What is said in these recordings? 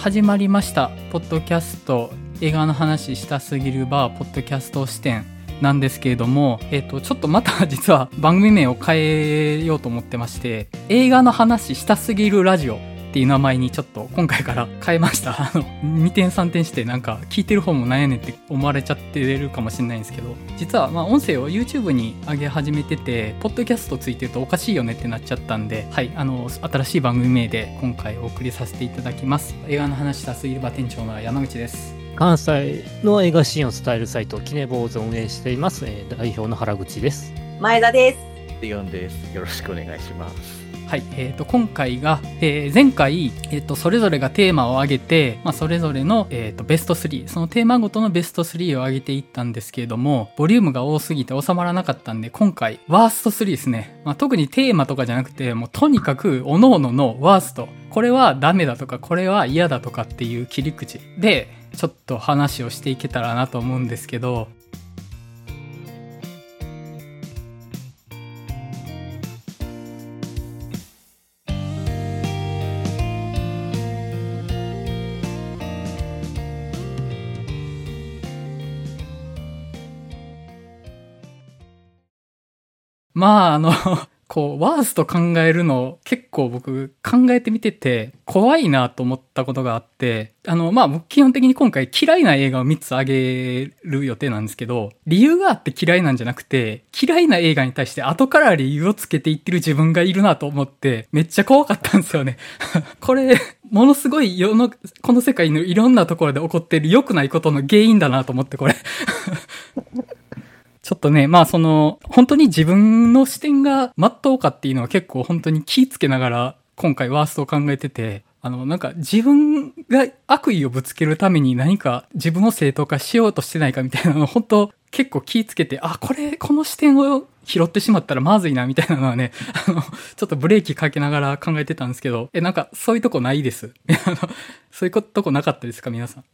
始まりました。ポッドキャスト。映画の話したすぎるバーポッドキャスト視点なんですけれども、えっ、と、ちょっとまた 実は番組名を変えようと思ってまして、映画の話したすぎるラジオ。っていう名前にちょっと今回から変えました。あの、2点3点してなんか聞いてる方もなんやねんって思われちゃってるかもしれないんですけど、実はまあ音声を YouTube に上げ始めてて、ポッドキャストついてるとおかしいよねってなっちゃったんで、はい、あの、新しい番組名で今回お送りさせていただきます。映画の話したすぎる場店長の山口です。関西の映画シーンを伝えるサイトキネボーズを運営しています、えー代表の原口です前田です。リオンです。よろしくお願いします。はい、えー、と今回が、えー前回、えー、とそれぞれがテーマを挙げて、まあ、それぞれの、えー、とベスト3そのテーマごとのベスト3を挙げていったんですけれどもボリュームが多すぎて収まらなかったんで今回ワースト3ですね、まあ、特にテーマとかじゃなくてもうとにかく各々のワースト。これはダメだとかこれは嫌だとかっていう切り口でちょっと話をしていけたらなと思うんですけどまあ、あの、こう、ワースト考えるの結構僕考えてみてて怖いなと思ったことがあって、あの、まあ基本的に今回嫌いな映画を3つあげる予定なんですけど、理由があって嫌いなんじゃなくて、嫌いな映画に対して後から理由をつけていってる自分がいるなと思って、めっちゃ怖かったんですよね。これ、ものすごい世の、この世界のいろんなところで起こっている良くないことの原因だなと思って、これ。っとね、まあその、本当に自分の視点が真っ当かっていうのは結構本当に気ぃつけながら今回ワーストを考えてて、あの、なんか自分が悪意をぶつけるために何か自分を正当化しようとしてないかみたいなのを本当結構気ぃつけて、あ、これ、この視点を拾ってしまったらまずいなみたいなのはね、あの、ちょっとブレーキかけながら考えてたんですけど、え、なんかそういうとこないです？あの、そういうとこなかったですか皆さん？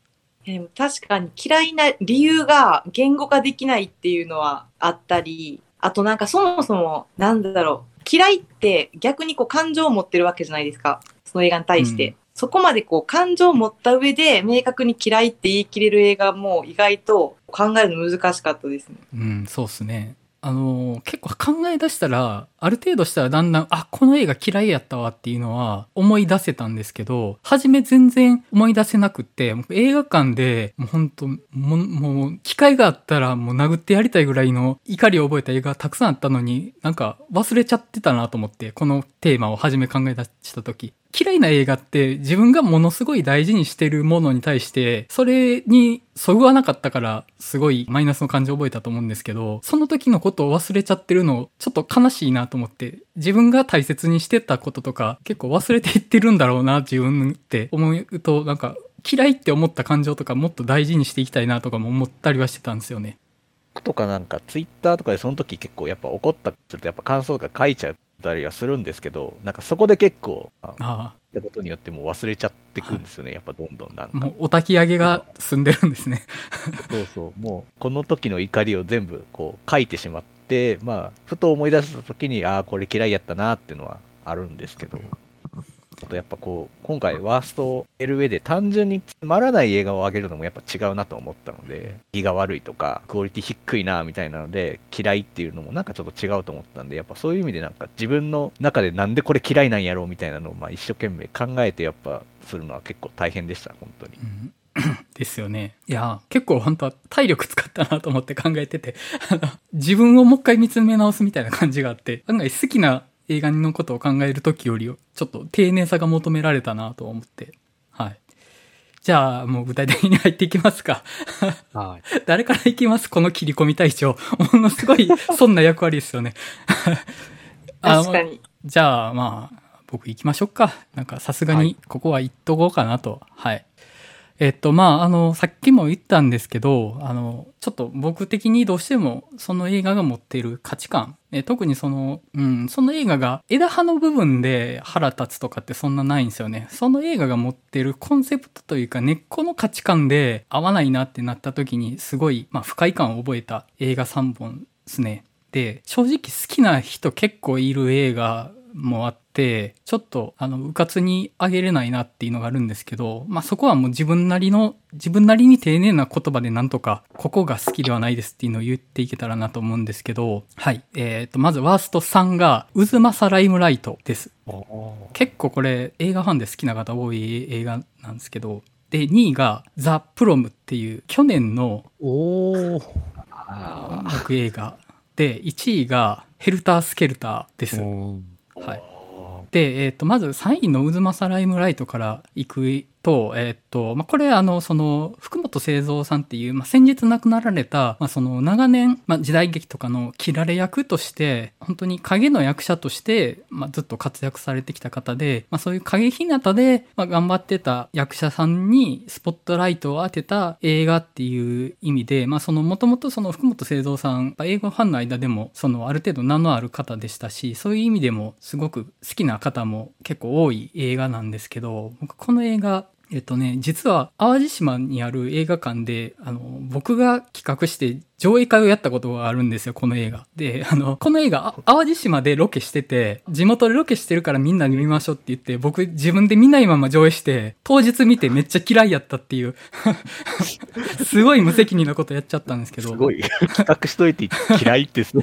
でも確かに嫌いな理由が言語化できないっていうのはあったり、あとなんかそもそも、なんだろう、嫌いって逆にこう感情を持ってるわけじゃないですか。その映画に対して。うんそこまでこう感情を持った上で明確に嫌いって言い切れる映画も意外と考えるの難しかったですね。うん、そうっすね。あの結構考え出したら、ある程度したらだんだん、あ、この映画嫌いやったわっていうのは思い出せたんですけど、初め全然思い出せなくって、映画館で、もう本当もう、もう、機会があったらもう殴ってやりたいぐらいの怒りを覚えた映画たくさんあったのに、なんか忘れちゃってたなと思って、このテーマを初め考え出した時。嫌いな映画って自分がものすごい大事にしてるものに対して、それにそぐわなかったから、すごいマイナスの感情を覚えたと思うんですけど、その時のことを忘れちゃってるの、ちょっと悲しいなと思って、自分が大切にしてたこととか、結構忘れていってるんだろうな、自分って思うと、なんか、嫌いって思った感情とかもっと大事にしていきたいなとかも思ったりはしてたんですよね。とかなんかツイッターとかでその時結構やっぱ怒ったりするとやっぱ感想とか書いちゃったりはするんですけど、なんかそこで結構、ああったことによってもう忘れちゃってくんですよね。やっぱどんどんなんあ、か。もうお焚き上げが進んでるんですね。そうそう。もうこの時の怒りを全部こう書いてしまって、まあ、ふと思い出した時に、ああ、これ嫌いやったなっていうのはあるんですけど。あとやっぱこう、今回ワーストを得る上で単純につまらない映画を上げるのもやっぱ違うなと思ったので、気が悪いとか、クオリティ低いなみたいなので、嫌いっていうのもなんかちょっと違うと思ったんで、やっぱそういう意味でなんか自分の中でなんでこれ嫌いなんやろうみたいなのをまあ一生懸命考えてやっぱするのは結構大変でした、本当に。うん ですよね。いや、結構本当は体力使ったなと思って考えてて、自分をもう一回見つめ直すみたいな感じがあって、案外好きな映画のことを考える時より、ちょっと丁寧さが求められたなと思って。はい。じゃあ、もう具体的に入っていきますか。はい 誰からいきます？この切り込み隊長。ものすごい、そんな役割ですよね。あ確かに。じゃあ、まあ、僕行きましょうか。なんか、さすがに、ここは言っとこうかなと。はい。えっと、まあ、あの、さっきも言ったんですけど、あの、ちょっと僕的にどうしても、その映画が持っている価値観、え特にその、うん、その映画が枝葉の部分で腹立つとかってそんなないんですよね。その映画が持っているコンセプトというか根っこの価値観で合わないなってなった時に、すごい、まあ、不快感を覚えた映画3本ですね。で、正直好きな人結構いる映画もあって、ちょっと、あの、うかつにあげれないなっていうのがあるんですけど、まあ、そこはもう自分なりの、自分なりに丁寧な言葉でなんとか、ここが好きではないですっていうのを言っていけたらなと思うんですけど、はい。えっ、と、まずワースト3が、渦政ライムライトです。結構これ映画ファンで好きな方多い映画なんですけど、で、2位がザ・プロムっていう去年のお音楽映画で、1位がヘルター・スケルターです。はい。で、えっ、と、まず3位の渦政ライムライトからいくと、えっ、と、まあ、これ、あの、その、福本清三さんっていう、まあ、先日亡くなられた、まあ、その、長年、まあ、時代劇とかの切られ役として、本当に影の役者として、まあ、ずっと活躍されてきた方で、まあ、そういう影ひなたで、まあ、頑張ってた役者さんにスポットライトを当てた映画っていう意味で、まあ、その、もともとその福本清三さん、まあ映画ファンの間でも、その、ある程度名のある方でしたし、そういう意味でも、すごく好きな方も結構多い映画なんですけど、僕この映画、えっとね、実は淡路島にある映画館で、あの、僕が企画して上映会をやったことがあるんですよ、この映画。で、あの、この映画、あ淡路島でロケしてて、地元でロケしてるからみんなで見ましょうって言って、僕自分で見ないまま上映して、当日見てめっちゃ嫌いやったっていう、すごい無責任なことやっちゃったんですけど。すごい。企画しといて嫌いってすね。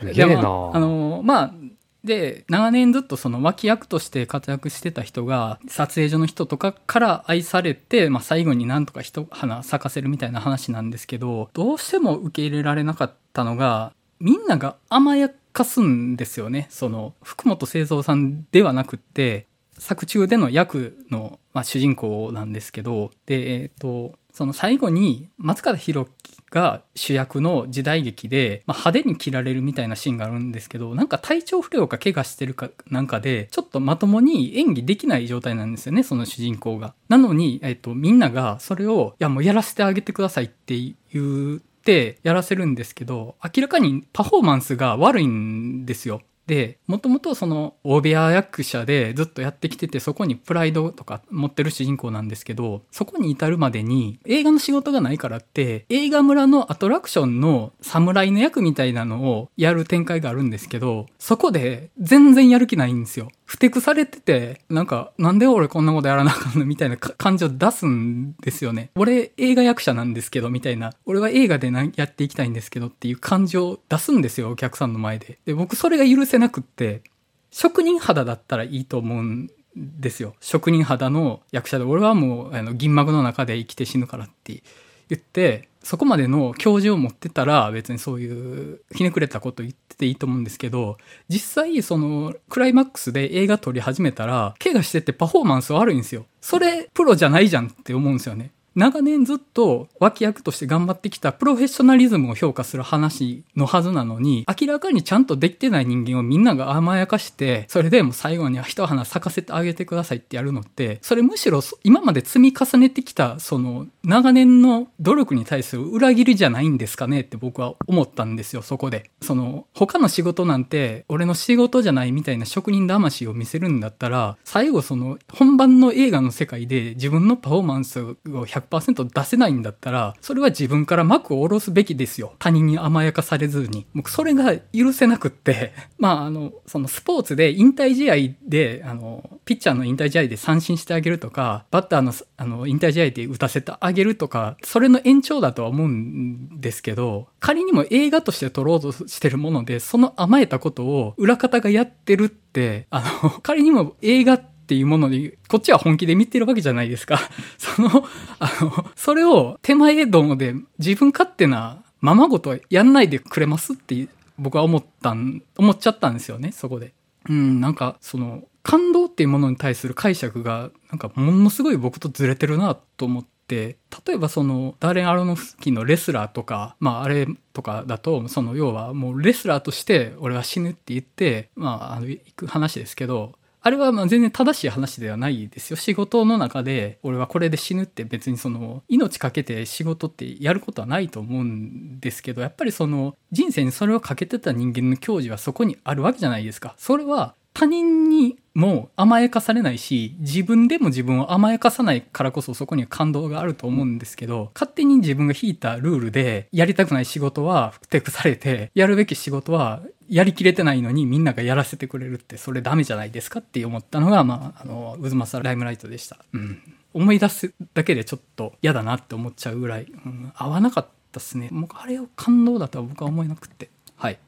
すげえなあの、まあ、で、長年ずっとその脇役として活躍してた人が、撮影所の人とかから愛されて、まあ最後になんとか一花咲かせるみたいな話なんですけど、どうしても受け入れられなかったのが、みんなが甘やかすんですよね。その、福本清三さんではなくって、作中での役の、まあ、主人公なんですけど、で、えっ、と、その最後に松方弘樹が主役の時代劇で、まあ、派手に切られるみたいなシーンがあるんですけど、なんか体調不良か怪我してるかなんかで、ちょっとまともに演技できない状態なんですよね、その主人公が。なのに、えっ、と、みんながそれを、いやもうやらせてあげてくださいって言ってやらせるんですけど、明らかにパフォーマンスが悪いんですよ。で、もともとその大部屋役者でずっとやってきてて、そこにプライドとか持ってる主人公なんですけど、そこに至るまでに映画の仕事がないからって、映画村のアトラクションの侍の役みたいなのをやる展開があるんですけど、そこで全然やる気ないんですよ。ふてくされてて、なんか、なんで俺こんなことやらなあかんの？みたいな感じを出すんですよね。俺映画役者なんですけど、みたいな。俺は映画でやっていきたいんですけどっていう感じを出すんですよ、お客さんの前で。で、僕それが許せなくって、職人肌だったらいいと思うんですよ。職人肌の役者で、俺はもう、あの、銀幕の中で生きて死ぬからって言って、そこまでの教授を持ってたら別にそういうひねくれたこと言ってていいと思うんですけど、実際そのクライマックスで映画撮り始めたら、怪我しててパフォーマンス悪いんですよ。それプロじゃないじゃんって思うんですよね。長年ずっと脇役として頑張ってきたプロフェッショナリズムを評価する話のはずなのに、明らかにちゃんとできてない人間をみんなが甘やかして、それでもう最後には一花咲かせてあげてくださいってやるのって、それむしろ今まで積み重ねてきた、その長年の努力に対する裏切りじゃないんですかねって僕は思ったんですよ、そこで。その、他の仕事なんて、俺の仕事じゃないみたいな職人魂を見せるんだったら、最後その、本番の映画の世界で自分のパフォーマンスを100出せないんだったら、それは自分から幕を下ろすべきですよ。他人に甘やかされずに。僕、それが許せなくって、まあ、あの、そのスポーツで引退試合で、あの、ピッチャーの引退試合で三振してあげるとか、バッターの、あの、引退試合で打たせてあげるとか、それの延長だとは思うんですけど、仮にも映画として撮ろうとしてるもので、その甘えたことを裏方がやってるって、あの、仮にも映画ってていうものに、こっちは本気で見てるわけじゃないですか。その、あの、それを手前どもで自分勝手なままごとやんないでくれますって僕は思ったん、思っちゃったんですよね、そこで。うん、なんか、その、感動っていうものに対する解釈が、なんかものすごい僕とずれてるなと思って、例えばその、ダーレン・アロノフスキーのレスラーとか、まああれとかだと、その要はもうレスラーとして俺は死ぬって言って、まああの、行く話ですけど、あれはまあ全然正しい話ではないですよ。仕事の中で、俺はこれで死ぬって別にその、命かけて仕事ってやることはないと思うんですけど、やっぱりその、人生にそれをかけてた人間の矜持はそこにあるわけじゃないですか。それは他人にも甘やかされないし、自分でも自分を甘やかさないからこそそこには感動があると思うんですけど、勝手に自分が引いたルールで、やりたくない仕事はふてくされて、やるべき仕事はやりきれてないのにみんながやらせてくれるってそれダメじゃないですかって思ったのが、まあ、あの、渦政ライムライトでした。うん。思い出すだけでちょっと嫌だなって思っちゃうぐらい、うん、合わなかったっすね。もうあれを感動だとは僕は思えなくて。はい。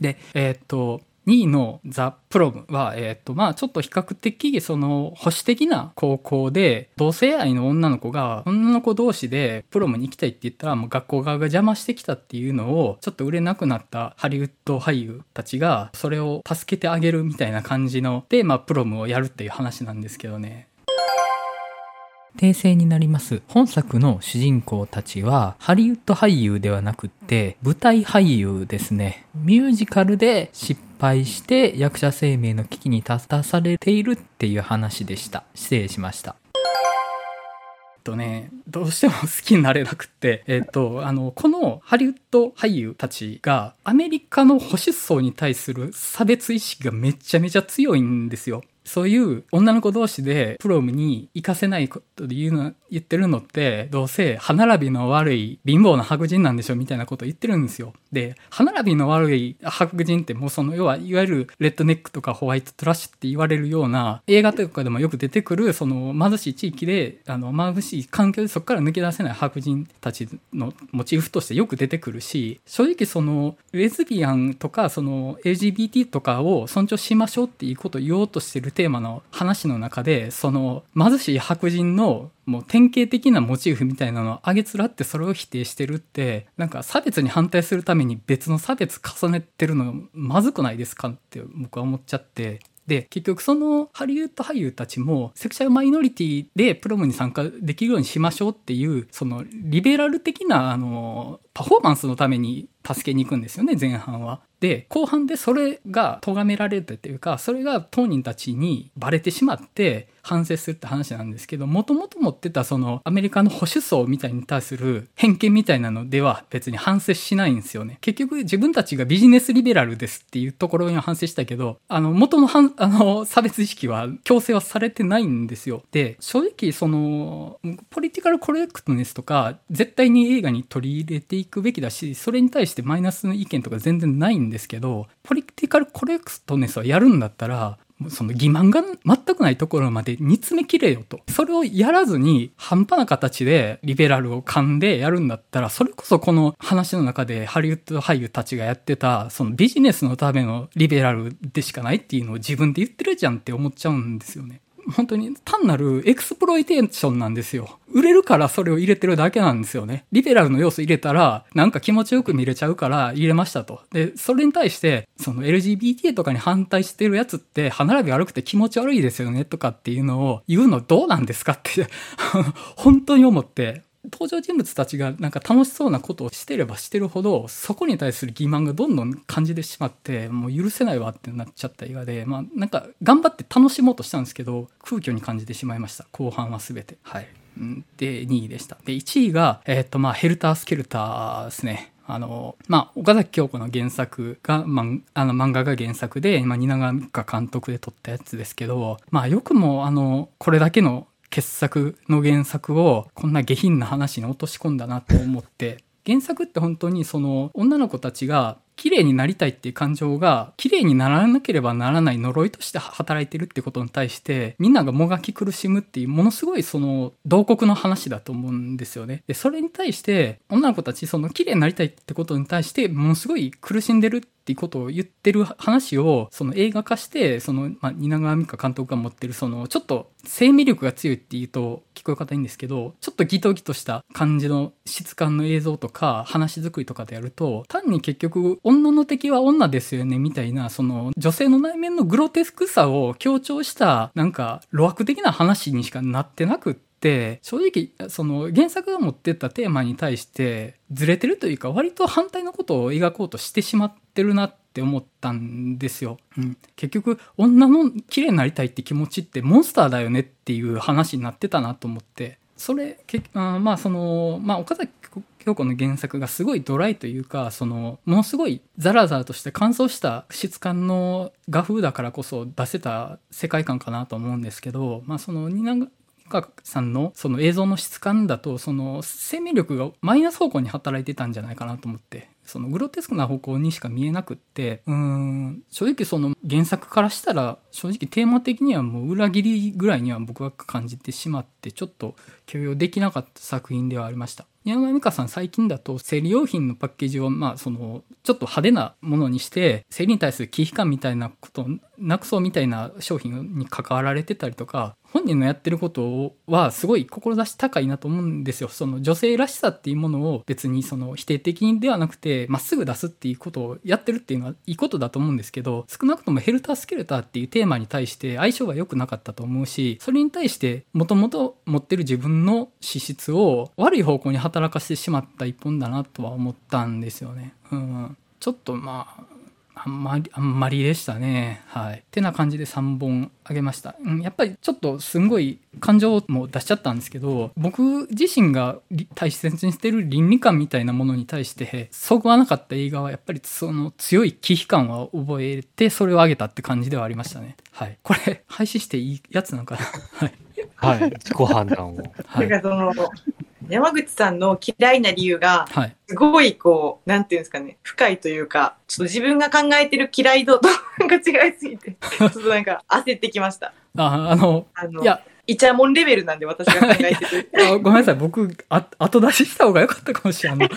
で、えーっと、2位のザ・プロムは、えーと、まあちょっと比較的、その、保守的な高校で、同性愛の女の子が、女の子同士でプロムに行きたいって言ったら、もう学校側が邪魔してきたっていうのを、ちょっと売れなくなったハリウッド俳優たちが、それを助けてあげるみたいな感じの、で、まあプロムをやるっていう話なんですけどね。訂正になります。本作の主人公たちは、ハリウッド俳優ではなくって、舞台俳優ですね。ミュージカルで失敗して役者生命の危機に立たされているっていう話でした。失礼しました。えっとね、どうしても好きになれなくって、えっと、あの、このハリウッド俳優たちが、アメリカの保守層に対する差別意識がめちゃめちゃ強いんですよ。そういう女の子同士でプロムに行かせないことで言うの、言ってるのって、どうせ歯並びの悪い貧乏な白人なんでしょみたいなことを言ってるんですよ。で、歯並びの悪い白人ってもうその、要は、いわゆるレッドネックとかホワイトトラッシュって言われるような、映画とかでもよく出てくる、その貧しい地域で、あの、貧しい環境でそこから抜け出せない白人たちのモチーフとしてよく出てくるし、正直その、レズビアンとか、その、LGBT とかを尊重しましょうっていうことを言おうとしてるテーマの話の中で、その、貧しい白人のもう典型的なモチーフみたいなのをあげつらってそれを否定してるって、なんか差別に反対するために別の差別重ねてるのまずくないですかって僕は思っちゃって。で、結局そのハリウッド俳優たちもセクシャルマイノリティでプロムに参加できるようにしましょうっていう、そのリベラル的なあの、パフォーマンスのために助けに行くんですよね、前半は。で、後半でそれが咎められてというか、それが当人たちにバレてしまって反省するって話なんですけど、もともと持ってたそのアメリカの保守層みたいに対する偏見みたいなのでは別に反省しないんですよね。結局自分たちがビジネスリベラルですっていうところには反省したけど、あの、元の反 あの差別意識は強制はされてないんですよ。で、正直その、ポリティカルコレクトネスとか、絶対に映画に取り入れていくべきだし、それに対してマイナスの意見とか全然ないんですけど、ポリティカルコレクトネスはやるんだったら、その欺瞞が全くないところまで煮詰めきれよと。それをやらずに半端な形でリベラルを噛んでやるんだったら、それこそこの話の中でハリウッド俳優たちがやってた、そのビジネスのためのリベラルでしかないっていうのを自分で言ってるじゃんって思っちゃうんですよね。本当に単なるエクスプロイテーションなんですよ。売れるからそれを入れてるだけなんですよね。リベラルの要素入れたら、なんか気持ちよく見れちゃうから入れましたと。で、それに対して、その LGBT とかに反対してるやつって、歯並び悪くて気持ち悪いですよねとかっていうのを言うのどうなんですかって、本当に思って、登場人物たちがなんか楽しそうなことをしてればしてるほどそこに対する欺瞞がどんどん感じてしまってもう許せないわってなっちゃった映画でまあなんか頑張って楽しもうとしたんですけど空虚に感じてしまいました。後半は全て。はい。うん。で2位でした。で1位がえっ、とまあヘルタースケルターですね。あの、まあ、岡崎京子の原作が、まあ、あの漫画が原作で、まあ、蜷川美香監督で撮ったやつですけど、まあ、よくも、あの、これだけの傑作の原作をこんな下品な話に落とし込んだなと思って原作って本当にその女の子たちが綺麗になりたいっていう感情が綺麗にならなければならない呪いとして働いてるってことに対してみんながもがき苦しむっていうものすごいその同国の話だと思うんですよね。でそれに対して女の子たちその綺麗になりたいってことに対してものすごい苦しんでるっていうことを言ってる話をその映画化してその、まあ、蜷川美香監督が持ってるそのちょっと生命力が強いっていうと聞こえ方いいんですけどちょっとギトギトした感じの質感の映像とか話作りとかでやると単に結局女の敵は女ですよねみたいなその女性の内面のグロテスクさを強調したなんか露悪的な話にしかなってなくってって正直その原作が持ってったテーマに対してずれてるというか割と反対のことを描こうとしてしまってるなって思ったんですよ。うん、結局女の綺麗になりたいって気持ちってモンスターだよねっていう話になってたなと思ってそれけあまあそのまあ岡崎京子の原作がすごいドライというかそのものすごいザラザラとして乾燥した質感の画風だからこそ出せた世界観かなと思うんですけどまあその蜷ゆかさんのその映像の質感だと、その生命力がマイナス方向に働いてたんじゃないかなと思って。そのグロテスクな方向にしか見えなくって、うん、正直その原作からしたら、正直テーマ的にはもう裏切りぐらいには僕は感じてしまって、ちょっと許容できなかった作品ではありました。山美香さん最近だと生理用品のパッケージをまあそのちょっと派手なものにして生理に対する危機感みたいなことなくそうみたいな商品に関わられてたりとか本人のやってることはすごい志高いなと思うんですよその女性らしさっていうものを別にその否定的にではなくてまっすぐ出すっていうことをやってるっていうのはいいことだと思うんですけど少なくともヘルタースケルターっていうテーマに対して相性が良くなかったと思うしそれに対してもともと持ってる自分の資質を悪い方向に働かせてしまった一本だなとは思ったんですよね。うん、ちょっとまああんまり、あんまりでしたね。はい。てな感じで3本あげました。うん、やっぱりちょっとすんごい感情も出しちゃったんですけど、僕自身がり大切にしてる倫理観みたいなものに対して、そぐわなかった映画はやっぱりその強い危機感は覚えて、それをあげたって感じではありましたね。はい。これ、配信していいやつなのかな？はい。はい。自己判断を。はい。なんかその、山口さんの嫌いな理由が、はい。すごいこう、なんていうんですかね、深いというか、ちょっと自分が考えてる嫌い度と なんか違いすぎて、ちょっとなんか焦ってきました。あ、あの、あの、いや、イチャモンレベルなんで私が考えてる。あごめんなさい。僕、あ後出しした方が良かったかもしれない。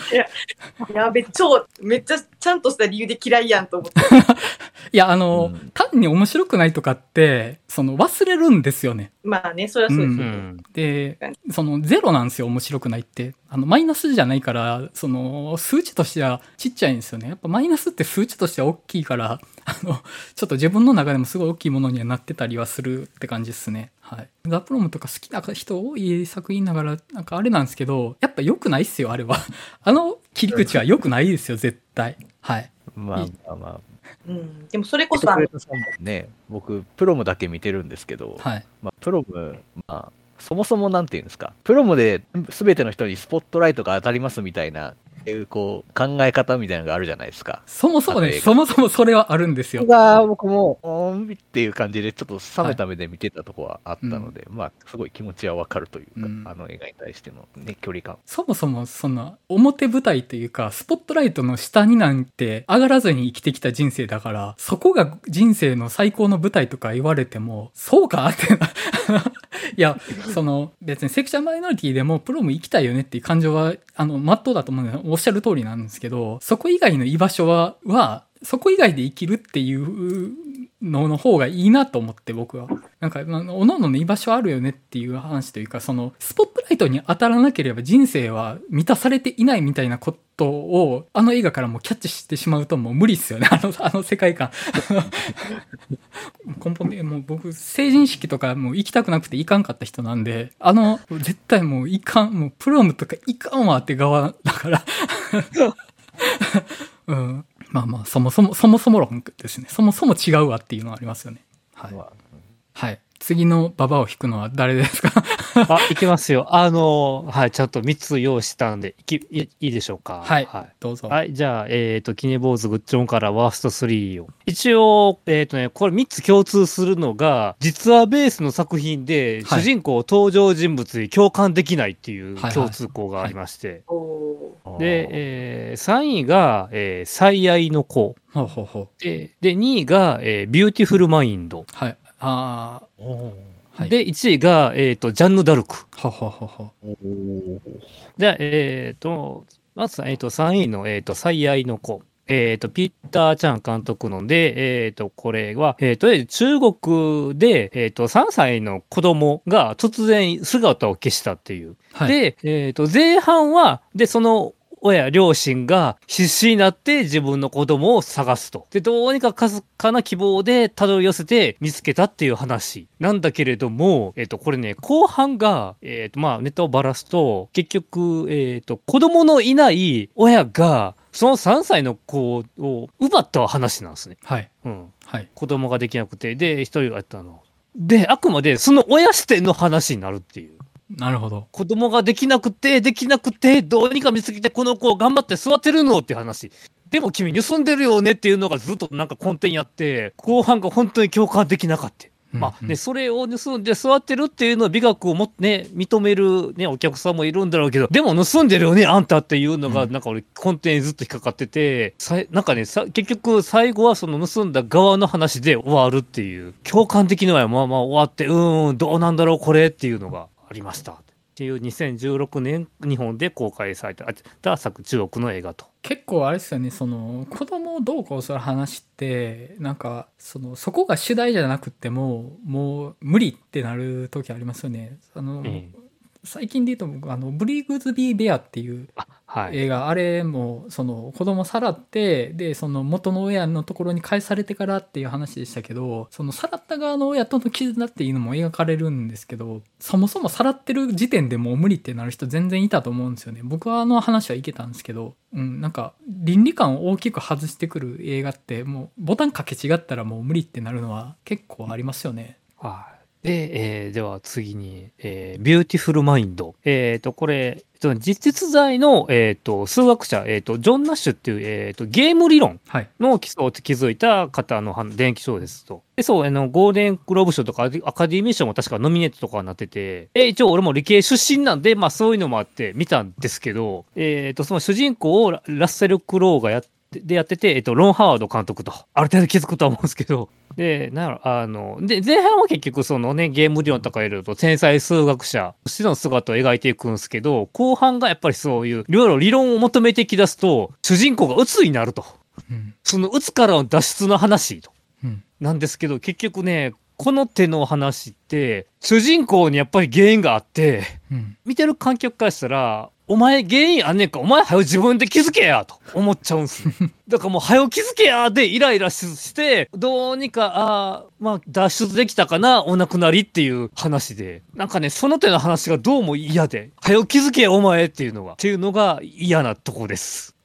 やべ、超、めっちゃちゃんとした理由で嫌いやんと思って。いや、あの、うん単に面白くないとかって、その忘れるんですよね。まあね、それはそうですよね。うん。で、そのゼロなんですよ、面白くないって。あの、マイナスじゃないから、その、数値としてはちっちゃいんですよね。やっぱマイナスって数値としては大きいから、あの、ちょっと自分の中でもすごい大きいものにはなってたりはするって感じですね。はい。ザ・プロムとか好きな人多い作品ながら、なんかあれなんですけど、やっぱ良くないっすよ、あれは。あの切り口は良くないですよ、絶対。はい。まあまあまあ。うん。でもそれこそ、ね、僕、プロムだけ見てるんですけど、はい。まあ、プロム、まあ、そもそもなんていうんですか、プロムで全ての人にスポットライトが当たりますみたいな、いうこう考え方みたいなのがあるじゃないですか。そもそもね、そもそもそれはあるんですよ。が僕も、おーんっていう感じで、ちょっと冷めた目で見てたとこはあったので、まあ、すごい気持ちはわかるというか、うんあの映画に対しての、ね、距離感。そもそもその表舞台というか、スポットライトの下になんて上がらずに生きてきた人生だから、そこが人生の最高の舞台とか言われても、そうかってな。いや、その別にセクシャルマイノリティでもプロも行きたいよねっていう感情は、あの、真っ当だと思うので、おっしゃる通りなんですけど、そこ以外の居場所は、は、そこ以外で生きるっていうのの方がいいなと思って僕は。なんか、あ、おのおのの居場所あるよねっていう話というか、その、スポットライトに当たらなければ人生は満たされていないみたいなことを、あの映画からもキャッチしてしまうともう無理っすよね。あの、あの世界観。根本で、もう僕、成人式とかもう行きたくなくて行かんかった人なんで、あの、絶対もう行かん、もうプロムとか行かんわって側だから。うん。まあまあ、そもそも、そもそも論ですね。そもそも違うわっていうのはありますよね。はい。まあはい。次のババを引くのは誰ですか？あ、いきますよ。あの、はい、ちゃんと3つ用意したんで、いきいいいでしょうか？はいはい。どうぞ。はい、じゃあ、えっ、と、キネ坊主グッチョンからワースト3を。一応、えっ、とね、これ3つ共通するのが、実話ベースの作品で、はい主人公登場人物に共感できないっていうはいはい共通項がありまして。おーで、え3位が、えー最愛の子。ほうほうほう。で、で2位が、えービューティフルマインド。はい。あはい。で、1位が、えっ、と、ジャンヌ・ダルク。ほうほうほうほう。ーおで、えっ、と、まず、えっ、と、3位の、えっ、と、最愛の子。えっ、と、ピッター・チャン監督ので、えっ、と、これは、えっ、と、中国で、えっ、と、3歳の子供が突然姿を消したっていう。はい。で、えっ、と、前半は、で、その、親、両親が必死になって自分の子供を探すと。で、どうにかかすかな希望でたどり寄せて見つけたっていう話なんだけれども、えっ、と、これね、後半が、えっ、と、まあ、ネタをばらすと、結局、えっ、と、子供のいない親が、その3歳の子を奪った話なんですね。はい。うん。はい。子供ができなくて、で、一人がやったの。で、あくまでその親視点の話になるっていう。なるほど。子供ができなくて、できなくて、どうにか見つけて、この子を頑張って育てるのって話。でも君盗んでるよねっていうのがずっとなんか根底にあって、後半が本当に共感できなかった。まあ、うんで、それを盗んで座ってるっていうのは美学をもね、認めるね、お客さんもいるんだろうけど、でも盗んでるよね、あんたっていうのが、うんなんか俺、根底にずっと引っかかってて、さいなんかねさ、結局最後はその盗んだ側の話で終わるっていう、共感的にはまあまあ終わって、うーん、どうなんだろう、これっていうのがありました。っていう2016年、日本で公開されたた作、中国の映画と。結構あれですよねその子供をどうこうする話ってなんかそのそこが主題じゃなくってももう無理ってなる時ありますよねあの、え最近で言うと僕あのブリーグズビーベアっていう。映画あれもその子供さらってでその元の親のところに返されてからっていう話でしたけどそのさらった側の親との絆っていうのも描かれるんですけどそもそもさらってる時点でもう無理ってなる人全然いたと思うんですよね僕はあの話はいけたんですけど、うん、なんか倫理観を大きく外してくる映画ってもうボタンかけ違ったらもう無理ってなるのは結構ありますよね。はい。で、えーでは次に、えービューティフルマインド。えっ、と、これ、えっと実実在の、えっ、と、数学者、えっ、と、ジョン・ナッシュっていう、えっ、と、ゲーム理論はい。の基礎を築いた方の話伝記賞ですと。で、そう、あの、ゴールデングローブ賞とかアカデミー賞も確かノミネートとかになってて、え、一応俺も理系出身なんで、まあそういうのもあって見たんですけど、えっ、と、その主人公をララッセル・クロウがやって、でやってて、えっと、ロン・ハワード監督と、ある程度気づくとは思うんですけど、で、なんやろ、あの、で、前半は結局そのね、ゲーム理論とかいろいろと天才数学者としての姿を描いていくんですけど、後半がやっぱりそういう、いろいろ理論を求めていき出すと、主人公が鬱になると。うん。その鬱からの脱出の話と。うん。なんですけど、結局ね、この手の話って、主人公にやっぱり原因があって、うん。見てる観客からしたら、お前原因あんねんか、お前はよ自分で気づけやと思っちゃうんすよ。だからもうはよ気づけやでイライラしして、どうにか、ああ、まあ脱出できたかな、お亡くなりっていう話で。なんかね、その手の話がどうも嫌で、はよ気づけやお前っていうのが、っていうのが嫌なとこです。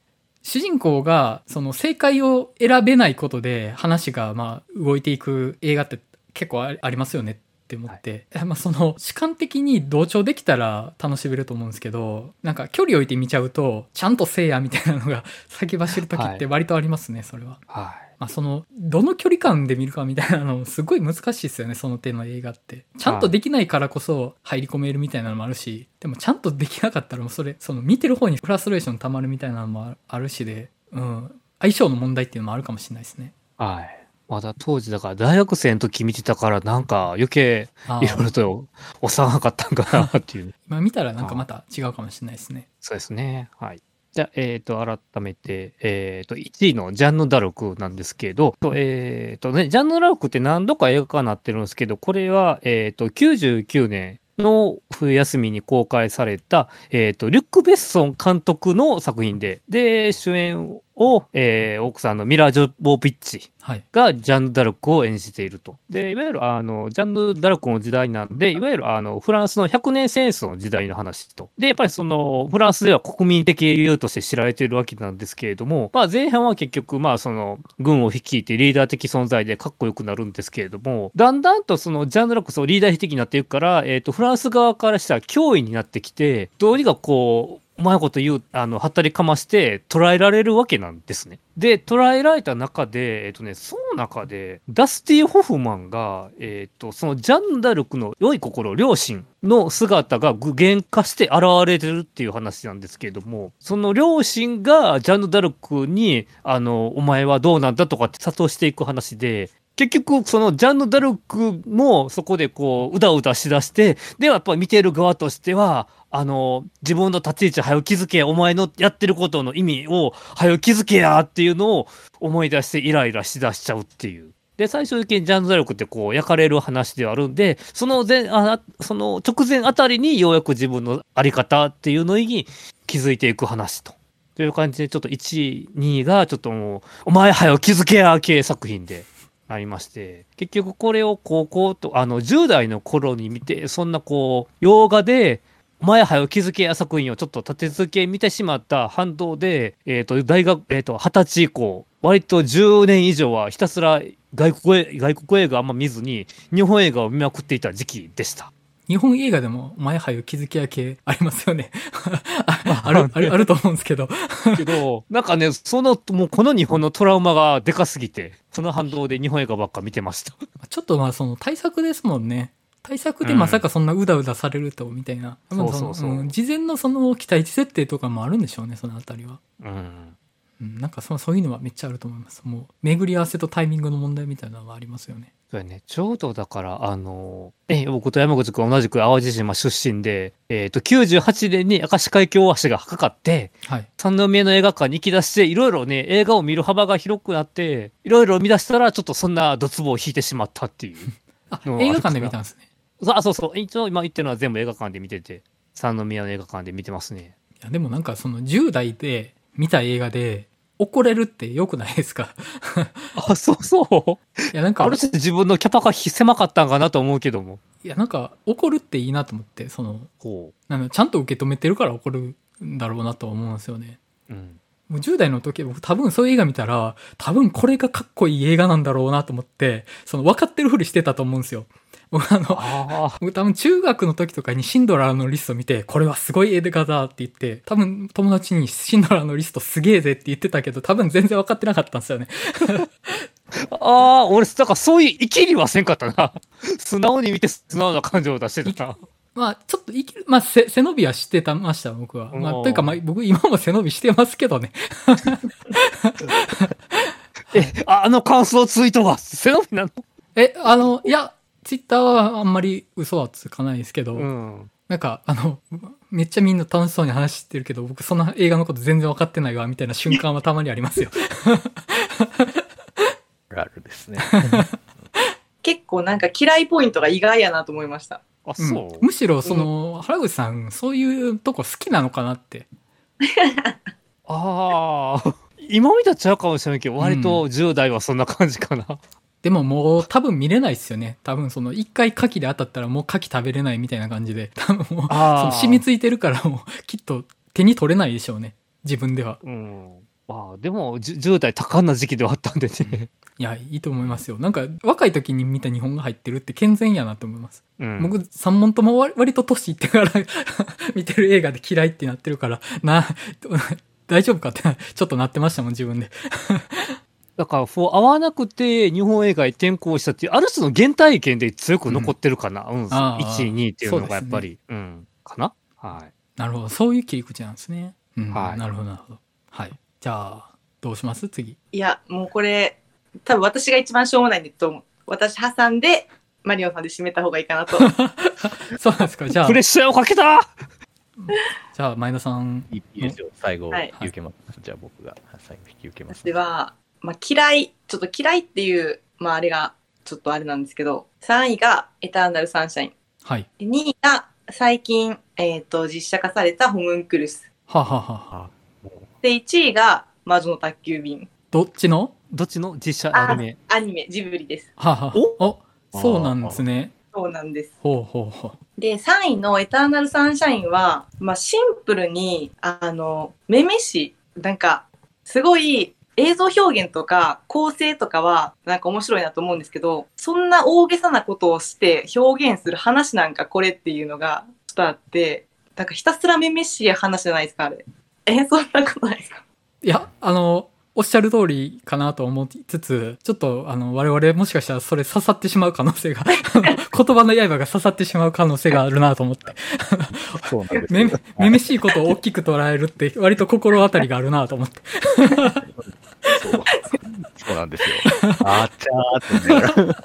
主人公がその正解を選べないことで話がまあ動いていく映画って結構あありますよねって思って、まあその主観的に同調できたら楽しめると思うんですけどなんか距離置いて見ちゃうとちゃんとせいやみたいなのが 先走る時って割とありますねそれは。はい。まあそのどの距離感で見るかみたいなの すごい難しいですよねその手の映画ってちゃんとできないからこそ入り込めるみたいなのもあるしでもちゃんとできなかったらもうそれその見てる方にフラストレーション溜まるみたいなのもあるしで、うん、相性の問題っていうのもあるかもしれないですねはい。まだ当時だから大学生の時見てたからなんか余計あいろいろーと幼かったんかなっていう。今見たらなんかまた違うかもしれないですねそうですね。はい。じゃあ、えっ、と、改めて、えっ、と、1位のジャンヌ・ダルクなんですけど、とえっ、とね、ジャンヌ・ダルクって何度か映画化になってるんですけど、これは、えっ、と、99年の冬休みに公開された、えっ、と、リュック・ベッソン監督の作品で、で、主演を、えー奥さんのミラ・ジョボビッチはいがジャンヌ・ダルクを演じていると。で、いわゆるあの、ジャンヌ・ダルクの時代なんで、いわゆるあの、フランスの100年戦争の時代の話と。で、やっぱりその、フランスでは国民的英雄として知られているわけなんですけれども、まあ前半は結局、まあその、軍を率いてリーダー的存在でかっこよくなるんですけれども、だんだんとその、ジャンヌ・ダルクそうリーダー的になっていくから、えっ、と、フランス側からしたら脅威になってきて、どうにかこう、うまいこと言う、あの、はったりかまして捉えられるわけなんですね。で、捉えられた中で、えっ、とね、その中で、ダスティ・ホフマンが、えっ、と、そのジャンダルクの良い心、良心の姿が具現化して現れてるっていう話なんですけれども、その良心がジャン・ダルクに、あの、お前はどうなんだとかって諭していく話で、結局、そのジャンヌ・ダルクもそこでこう、うだうだしだして、でもやっぱ見てる側としては、あの、自分の立ち位置はよ気づけ、お前のやってることの意味をはよ気づけやっていうのを思い出してイライラしだしちゃうっていう。で、最終的にジャンヌ・ダルクってこう、焼かれる話ではあるんで、その前、あその直前あたりにようやく自分のあり方っていうのに気づいていく話と。という感じで、ちょっと1位、2位がちょっともう、お前はよ気づけや系作品で。ありまして、結局これを高校と、あの、10代の頃に見て、そんなこう、洋画で、前はよ気づけや作品をちょっと立て続け見てしまった反動で、えっ、と、大学、えっ、と、20歳以降、割と10年以上はひたすら外国外国映画あんま見ずに、日本映画を見まくっていた時期でした。日本映画でも前俳優気づきや系ありますよね。あ ある、ある、あると思うんですけど。けど、なんかね、その、もうこの日本のトラウマがでかすぎて、その反動で日本映画ばっか見てました。ちょっとまあその対策ですもんね。対策でまさかそんなうだうだされると、みたいな。うんそうそうそうん事前のその期待値設定とかもあるんでしょうね、そのあたりは。うん。うん、なんかそそういうのはめっちゃあると思います。もう、巡り合わせとタイミングの問題みたいなのはありますよね。そうやね。ちょうどだから、あの、え、僕と山口くん同じく淡路島出身で、えっ、と、98年に明石海峡大橋がかかって、はい。三宮の映画館に行き出して、いろいろね、映画を見る幅が広くなって、いろいろ見出したら、ちょっとそんなドツボを引いてしまったっていう。あ、うん映画館で見たんですね。あ、そうそう。一応今言ってるのは全部映画館で見てて、三宮の映画館で見てますね。いや、でもなんかその10代で見た映画で怒れるって良くないですか？あ、そうそう？いや、なんかある、種自分のキャパが狭かったんかなと思うけども。いや、なんか怒るっていいなと思って、その、こなんかちゃんと受け止めてるから怒るんだろうなとは思うんですよね。う。うん。もう10代の時僕多分そういう映画見たら、多分これがかっこいい映画なんだろうなと思って、その分かってるふりしてたと思うんですよ。僕あの、ああ。僕多分中学の時とかにシンドラーのリスト見て、これはすごい映画だって言って、多分友達にシンドラーのリストすげえぜって言ってたけど、多分全然分かってなかったんですよね。ああ、俺、だからそういう生きりはせんかったな。素直に見て素直な感情を出してたな。まあ、ちょっと生きる、まあ、背背伸びはしてたました、僕は。まあ、というか、まあ、僕今も背伸びしてますけどね。え、ああの感想ツイートは背伸びなの？え、あの、いや、ツイッターはあんまり嘘はつかないですけど、うん。なんか、あの、めっちゃみんな楽しそうに話してるけど、僕その映画のこと全然分かってないわ、みたいな瞬間はたまにありますよ。あるですね。結構なんか嫌いポイントが意外やなと思いました。あ、う？んそう。むしろ、その、原口さん、そういうとこ好きなのかなって。ああ。今見たらちゃうかもしれないけど、割と10代はそんな感じかな。でももう多分見れないっすよね。多分その一回牡蠣で当たったらもう牡蠣食べれないみたいな感じで、多分もう、染みついてるからもうきっと手に取れないでしょうね。自分では。うん。まあ、でも、じゅ10代多感な時期ではあったんでね。いや、いいと思いますよ。なんか若い時に見た日本が入ってるって健全やなと思います。うん。僕三問とも割割と年いってから 見てる映画で嫌いってなってるから、な、大丈夫かってちょっとなってましたもん、自分で。だから、こう合わなくて日本映画へ転校したっていう、ある種の原体験で強く残ってるかな。うん。ああ1、2っていうのがやっぱそうり、うん。かなはい。なるほど。そういう切り口なんですね。うん。はいなるほど、なるほど。はい。じゃあ、どうします？次。いや、もうこれ、多分私が一番しょうもないんでと思う。私挟んで、マリオンさんで締めた方がいいかなと。そうなんですか。じゃあプレ、ッシャーをかけたじゃあ前田さん。いいですよ。最後、はい引き受けます。じゃあ僕が最後引き受けます。私は、まあ、嫌い、ちょっと嫌いっていう、まああれが、ちょっとあれなんですけど、3位がエターナルサンシャイン。はい。で2位が最近、えっ、と、実写化されたホムンクルス。はあはあはあ。あもで、1位が魔女の宅急便。どっちの？どっちの実写アニメ？アニメ、ジブリです。はあ、はあ、おそうなんですね。そうなんです。ほうほうほう。で、3位のエターナルサンシャインは、まあ、シンプルに、あの、めめし、なんか、すごい映像表現とか構成とかは、なんか面白いなと思うんですけど、そんな大げさなことをして表現する話なんかこれっていうのが、ちょっとあって、なんかひたすらめめしい話じゃないですか、あれ。え、そんなことないですか？いや、あの、おっしゃる通りかなと思いつつ、ちょっと、あの、我々もしかしたらそれ刺さってしまう可能性が、言葉の刃が刺さってしまう可能性があるなと思って。うそうなんです。め、めめしいことを大きく捉えるって、割と心当たりがあるなと思って。そうそうなんですよ。あっちゃーって言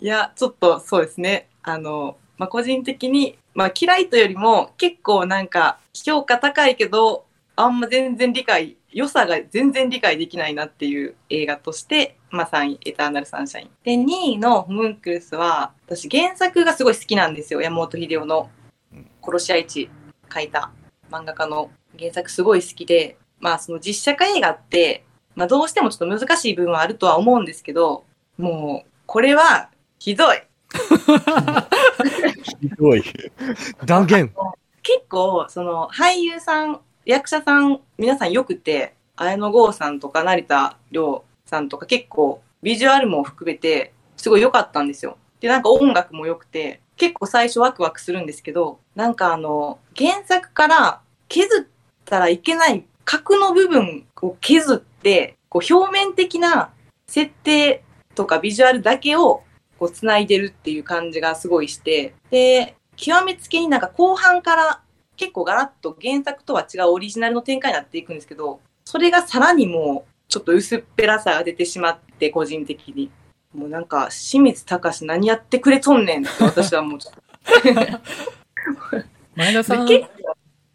いや、ちょっとそうですね。あの、まあ、個人的に、まあ、嫌いというよりも、結構なんか、評価高いけど、あんま全然理解、良さが全然理解できないなっていう映画として、まあ、3位、エターナルサンシャイン。で、2位のホムンクルスは、私原作がすごい好きなんですよ。山本秀夫のうん殺し合い地書いた漫画家の原作すごい好きで、まあ、その実写化映画って、まあ、どうしてもちょっと難しい部分はあるとは思うんですけど、もう、これは、ひどい。ひどい。断言。結構、その、俳優さん、役者さん、皆さんよくて、綾野剛さんとか成田凌さんとか結構、ビジュアルも含めて、すごい良かったんですよ。で、なんか音楽も良くて、結構最初ワクワクするんですけど、なんかあの、原作から削ったらいけない核の部分を削って、こう表面的な設定とかビジュアルだけをこう繋いでるっていう感じがすごいして、で、極めつけになんか後半から結構ガラッと原作とは違うオリジナルの展開になっていくんですけど、それがさらにもうちょっと薄っぺらさが出てしまって、個人的に。もうなんか、清水隆何やってくれとんねんって私はもうちょっ前田さと。ん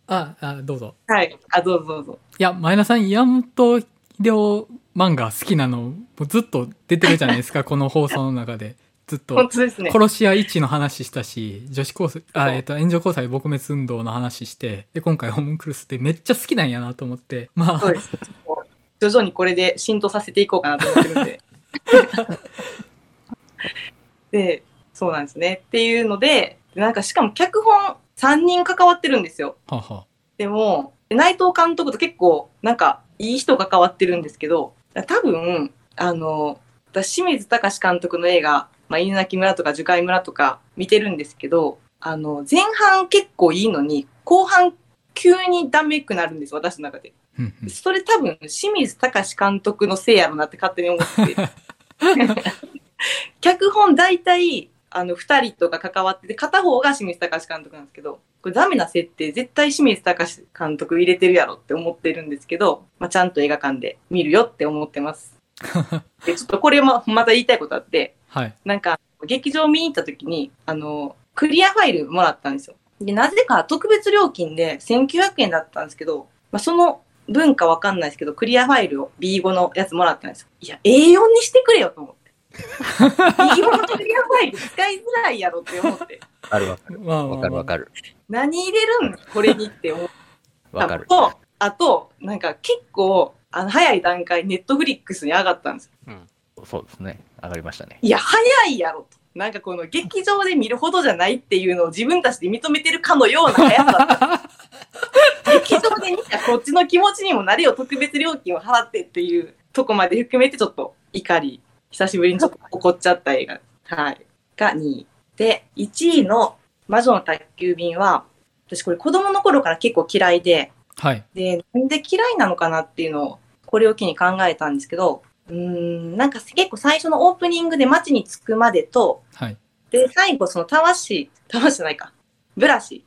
あ、あ、どうぞ。はい。あ、どうぞどうぞ。いや、前田さん、山本秀夫漫画好きなの、もうずっと出てるじゃないですか、この放送の中で。ずっと本。当ですね。殺し屋1の話したし、女子高生、あ、えっ、と、炎上交際撲滅運動の話して、で、今回ホームクルスでめっちゃ好きなんやなと思って、まあ、そうです。徐々にこれで浸透させていこうかなと思ってるんで。で、そうなんですね。っていうので、なんかしかも脚本3人関わってるんですよ。はは。でも、内藤監督と結構、なんか、いい人関わってるんですけど、多分、あの、私、清水隆監督の映画、まあ、犬鳴村とか樹海村とか見てるんですけど、あの、前半結構いいのに、後半急にダメくなるんです、私の中で。それ多分、清水隆監督のせいやろなって勝手に思ってて。脚本大体、あの、二人とか関わってて、片方が清水隆監督なんですけど、これダメな設定、絶対清水隆監督入れてるやろって思ってるんですけど、まあ、ちゃんと映画館で見るよって思ってます。で、ちょっとこれもまた言いたいことあって、はい。なんか、劇場見に行った時に、あの、クリアファイルもらったんですよ。で、なぜか特別料金で1900円だったんですけど、まあ、その文化わかんないですけど、クリアファイルを B5 のやつもらったんですよ。いや、A4 にしてくれよと思って。B5 のクリアファイル使いづらいやろって思って。あるわかる。まあまあまあわかるわかる。何入れるんこれにって思っわかる。たのと、あと、なんか結構、あの、早い段階、ネットフリックスに上がったんですよそうですね。上がりましたね。いや、早いやろと。なんかこの劇場で見るほどじゃないっていうのを自分たちで認めてるかのような速さだった。劇場で見たこっちの気持ちにもなれよ、特別料金を払ってっていうとこまで含めてちょっと怒り、久しぶりにちょっと怒っちゃった映画。はい。が2位。で、1位の魔女の宅急便は、私これ子供の頃から結構嫌いで、はい。で、なんで嫌いなのかなっていうのを、これを機に考えたんですけど、うーん、なんか結構最初のオープニングで街に着くまでと、はい。で、最後そのたわしたわしじゃないか、ブラシ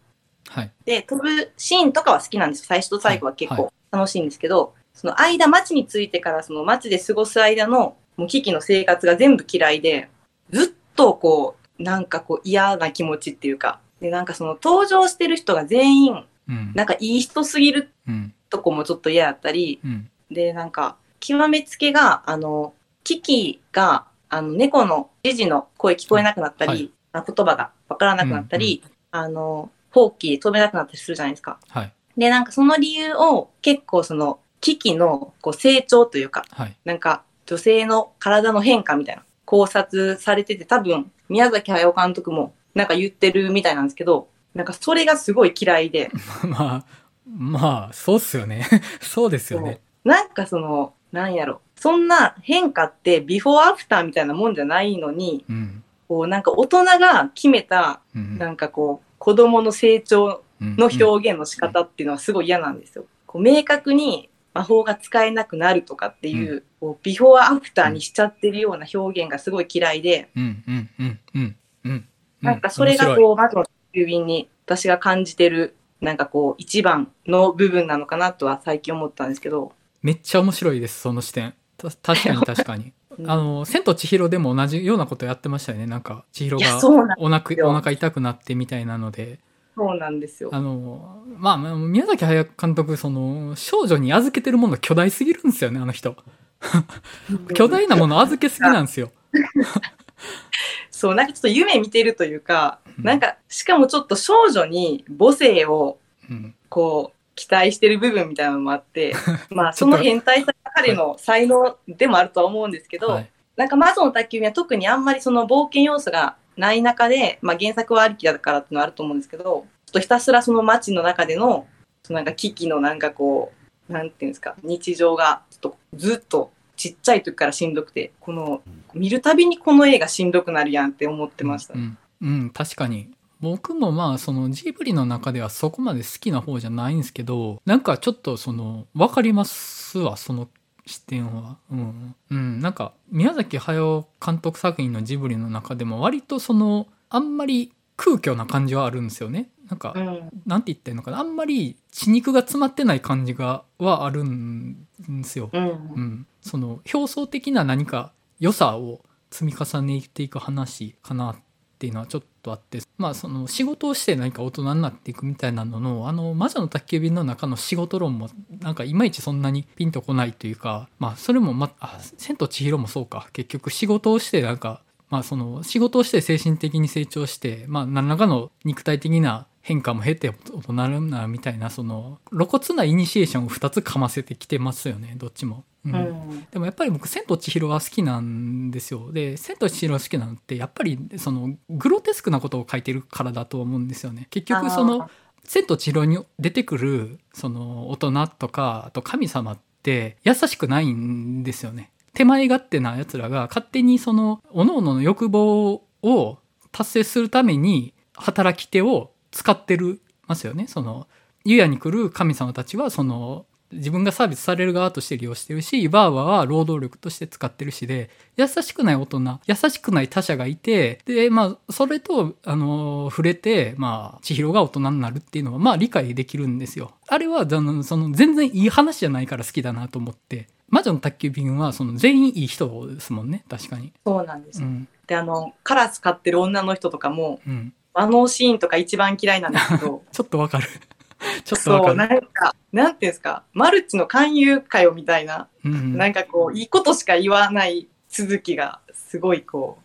はい。で飛ぶシーンとかは好きなんですよ。最初と最後は結はい構楽しいんですけど、その間、街に着いてからその街で過ごす間の、もう危機の生活が全部嫌いで、ずっとこう、なんかこう嫌な気持ちっていうか、で、なんかその登場してる人が全員、うん。なんかいい人すぎるうん。とこもちょっと嫌だったり、うん。で、なんか、極めつけが、あの、キキが、あの、猫のジジの声聞こえなくなったり、はいあ言葉がわからなくなったり、あの、ほうき飛べなくなったりするじゃないですか。はい。で、なんかその理由を結構その、キキのこう成長というか、はい。なんか女性の体の変化みたいな考察されてて、多分、宮崎駿監督もなんか言ってるみたいなんですけど、なんかそれがすごい嫌いで、まあ、まあ、そうっすよね。そうですよね。なんかその、なんやろ。そんな変化ってビフォーアフターみたいなもんじゃないのに、うん。こうなんか大人が決めた、うん。なんかこう、子供の成長の表表現の仕方っていうのはすごい嫌なんですよ。こう明確に魔法が使えなくなるとかっていう、こうビフォーアフターにしちゃってるような表現がすごい嫌いで、うん。うん。うん。うん。うん。なんかそれがこう、魔女の郵便に私が感じてる、なんかこう、一番の部分なのかなとは最近思ったんですけど、めっちゃ面白いです、その視点。た 確かに確かに。うんあの、千と千尋でも同じようなことやってましたよね。なんか、千尋がお腹、よお腹痛くなってみたいなので、そうなんですよ。あの、まあ、まあ宮崎駿監督、その、少女に預けてるもの巨大すぎるんですよね、あの人。巨大なもの預けすぎなんですよ。そう、なんかちょっと夢見てるというか、うんなんか、しかもちょっと少女に母性を、うん。こう、期待してる部分みたいなのもあって、まあ、その変態さが彼の才能でもあるとは思うんですけど、はい。なんか、魔女の宅急便は特にあんまりその冒険要素がない中で、まあ、原作はありきだからっていうのはあると思うんですけど、ちょっとひたすらその街の中での、そのなんか危機のなんかこう、なんていうんですか、日常がちょっとずっとちっちゃい時からしんどくて、この、見るたびにこの映画しんどくなるやんって思ってました。うん、うん、確かに。僕もまあそのジブリの中ではそこまで好きな方じゃないんですけど、なんかちょっとその、わかりますわ、その視点は。うん。うん、なんか宮崎駿監督作品のジブリの中でも割とその、あんまり空虚な感じはあるんですよね。なんか、うん。なんて言ってんのかな。あんまり血肉が詰まってない感じが、はあるんですよ。うん。うん、その表層的な何か良さを積み重ねていく話かなっていうのはちょっとあってまあその仕事をして何か大人になっていくみたいなののあの魔女の宅急便の中の仕事論もなんかいまいちそんなにピンとこないというかまあそれもまあ千と千尋もそうか結局仕事をしてなんかまあその仕事をして精神的に成長してまあ何らかの肉体的な変化も経て大人になるみたいなその露骨なイニシエーションを2つかませてきてますよねどっちも。うんうん。でもやっぱり僕「千と千尋」は好きなんですよ。で「千と千尋」好きなのってやっぱりそのグロテスクなことを書いてるからだと思うんですよね。結局そあの「千と千尋」に出てくるその大人とかあと神様って優しくないんですよね。手前勝手な奴らが勝手にその各々の欲望を達成するために働き手を使ってるますよね。その湯屋に来る神様たちはその自分がサービスされる側として利用してるしバーバは労働力として使ってるしで優しくない大人優しくない他者がいてでまあそれとあの触れてまあ千尋が大人になるっていうのはまあ理解できるんですよ。あれはあのその全然いい話じゃないから好きだなと思って。魔女の宅急便はその全員いい人ですもんね。確かに。そうなんですよ。うん。で、あの、カラス飼ってる女の人とかも、うん。あのシーンとか一番嫌いなんですけど、ちょっとわかる ちょっとわなんか、なんていうんですか、マルチの勧誘かよみたいな、うんなんかこう、いいことしか言わない続きが、すごいこ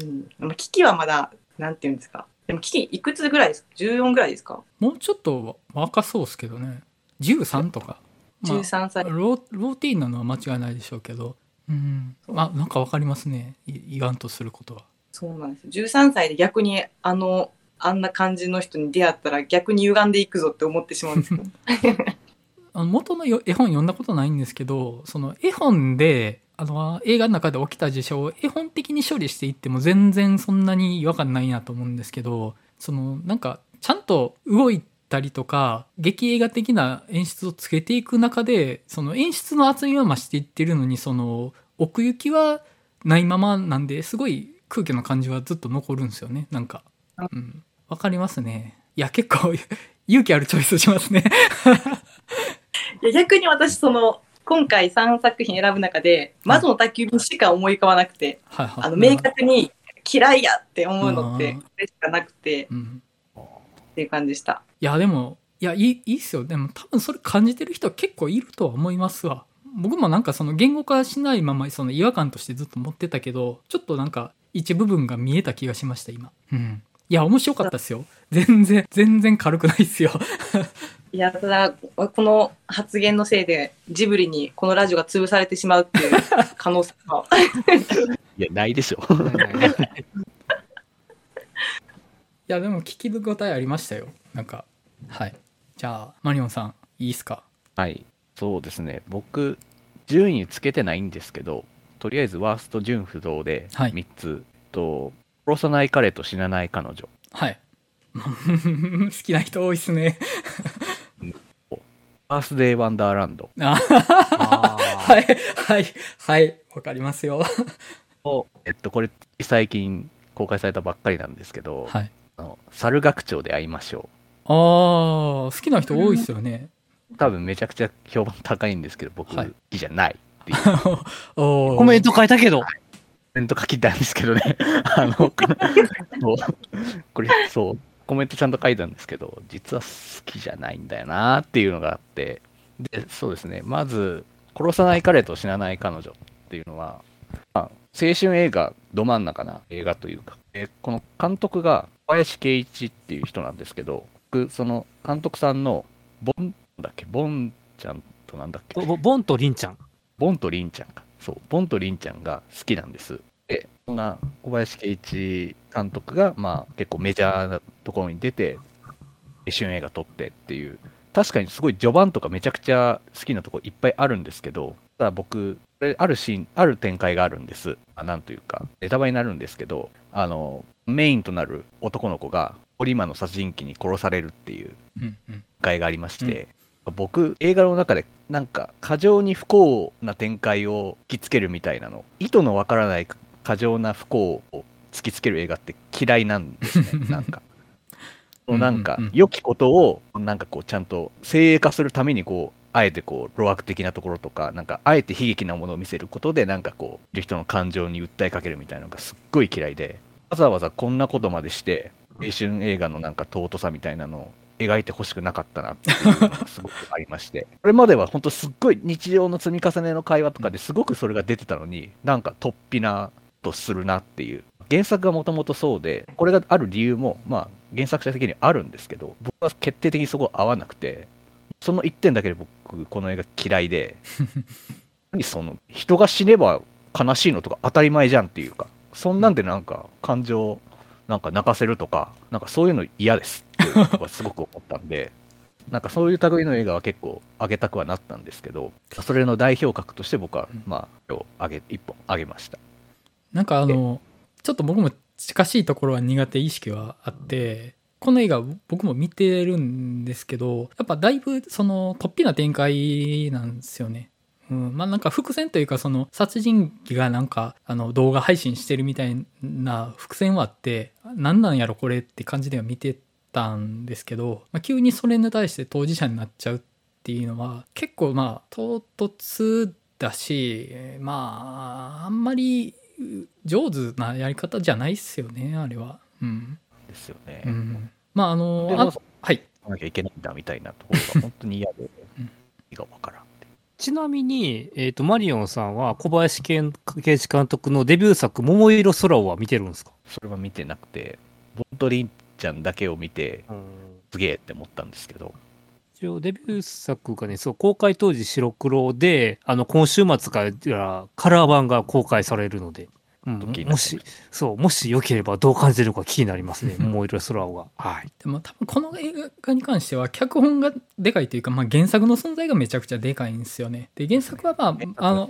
う、うん。まあキキはまだ、なんていうんですか？でもキキいくつぐらいですか ?14 ぐらいですか？もうちょっと若そうですけどね13とか、まあ ?13 歳。ローローティーンなのは間違いないでしょうけどうんまあなんかわかりますねい言わんとすることはそうなんです。13歳で逆に、あの、あんな感じの人に出会ったら逆に歪んでいくぞって思ってしまうんですけど。あの元の絵本読んだことないんですけどその絵本であの映画の中で起きた事象を絵本的に処理していっても全然そんなに違和感ないなと思うんですけどそのなんかちゃんと動いたりとか劇映画的な演出をつけていく中でその演出の厚みは増していってるのにその奥行きはないままなんですごい空気の感じはずっと残るんですよねなんかうんわかりますね。いや結構 勇気あるチョイスしますね。いや逆に私その今回3作品選ぶ中で魔女の宅急便しか思い浮かばなくて、はいはい。あの明確に嫌いやって思うのってうん。これしかなくてうん。っていう感じでした。いやでもいやいいいいっすよ。でも多分それ感じてる人は結構いるとは思いますわ。僕もなんかその言語化しないままその違和感としてずっと持ってたけどちょっとなんか一部分が見えた気がしました今。うんいや面白かったっすよ。全然全然軽くないっすよ。いやただこの発言のせいでジブリにこのラジオが潰されてしまうっていう 可能性がいや、ないでしょ。いやでも聞き応えありましたよ。なんかはい。じゃあマリオンさんいいっすか？はい。そうですね。僕、順位つけてないんですけど、とりあえずワースト順不動ではい。3つ、と、殺さない彼と死なない彼女。はい。好きな人多いっすね。バースデーワンダーランド。ああはい。はい。はい。わかりますよ。と、えっと、これ、最近公開されたばっかりなんですけど、はい。あの猿学長で会いましょああ好きな人多いっすよね。う。多分めちゃくちゃ評判高いんですけど、僕、はい。好きじゃないっていう。コメント書いたけど。コメント書きたんですけどね。あの、これ、そう、コメントちゃんと書いたんですけど、実は好きじゃないんだよなっていうのがあって、で、そうですね、まず、殺さない彼と死なない彼女っていうのは、まあ、青春映画ど真ん中な映画というか、えこの監督が小林圭一っていう人なんですけど、僕、その監督さんの、ボンだっけ、ボンちゃんとなんだっけ、ボボンとリンちゃん。ボンとリンちゃんか。そう、ボンとリンちゃんが好きなんです。で、そんな小林圭一監督が、まあ結構メジャーなところに出て、青春映画撮ってっていう、確かにすごい序盤とかめちゃくちゃ好きなところいっぱいあるんですけど、ただ僕、あるシーン、ある展開があるんです。あなんというか、ネタバレになるんですけど、あの、メインとなる男の子が、ポリマの殺人鬼に殺されるっていううんうん。展開がありまして、僕、映画の中で、なんか、過剰に不幸な展開を突きつけるみたいなの、意図のわからない過剰な不幸を突きつける映画って嫌いなんですね、なんか。なんか良きことを、なんかこう、ちゃんと精鋭化するために、こう、あえてこう、路悪的なところとか、なんか、あえて悲劇なものを見せることで、なんかこう、いる人の感情に訴えかけるみたいなのがすっごい嫌いで、わざわざこんなことまでして、青春映画のなんか尊さみたいなのを描いてほしくなかったなっていうのがすごくありまして、これまでは本当すっごい日常の積み重ねの会話とかですごくそれが出てたのに、なんか突飛なとするなっていう。原作がもともとそうで、これがある理由も、まあ、原作者的にあるんですけど、僕は決定的にそこ合わなくて、その一点だけで僕、この映画嫌いで、何その、人が死ねば悲しいのとか当たり前じゃんっていうか、そんなんでなんか感情、なんか泣かせるとか、なんかそういうの嫌ですってすごく思ったんで、なんかそういう類の映画は結構上げたくはなったんですけど、それの代表格として僕は、まあ、今日上げ、一本上げました。なんかあの、ちょっと僕も近しいところは苦手意識はあって、この映画僕も見てるんですけど、やっぱだいぶその突飛な展開なんですよね。うん、まあなんか伏線というかその殺人鬼がなんかあの動画配信してるみたいな伏線はあって、なんなんやろこれって感じでは見てたんですけど、まあ、急にそれに対して当事者になっちゃうっていうのは結構まあ唐突だし、まああんまり上手なやり方じゃないっすよね、あれは。うん。ですよね。うん。まあ、あので、あもはい。なきゃいけないんだみたいなところが本当に嫌で、うん意味がわからん。ちなみに、えっ、と、マリオンさんは小林健圭一監督のデビュー作、桃色空をは見てるんですか？それは見てなくて、ボントリンちゃんだけを見て、すげえって思ったんですけど、一応デビュー作がね、そう、公開当時白黒で、あの、今週末からカラー版が公開されるので、うんもし、そう、もしよければどう感じるのか気になりますね、桃色空をが。はい。でも多分この映画に関しては脚本がでかいというか、まあ、原作の存在がめちゃくちゃでかいんですよね。で、原作はまあ、あの、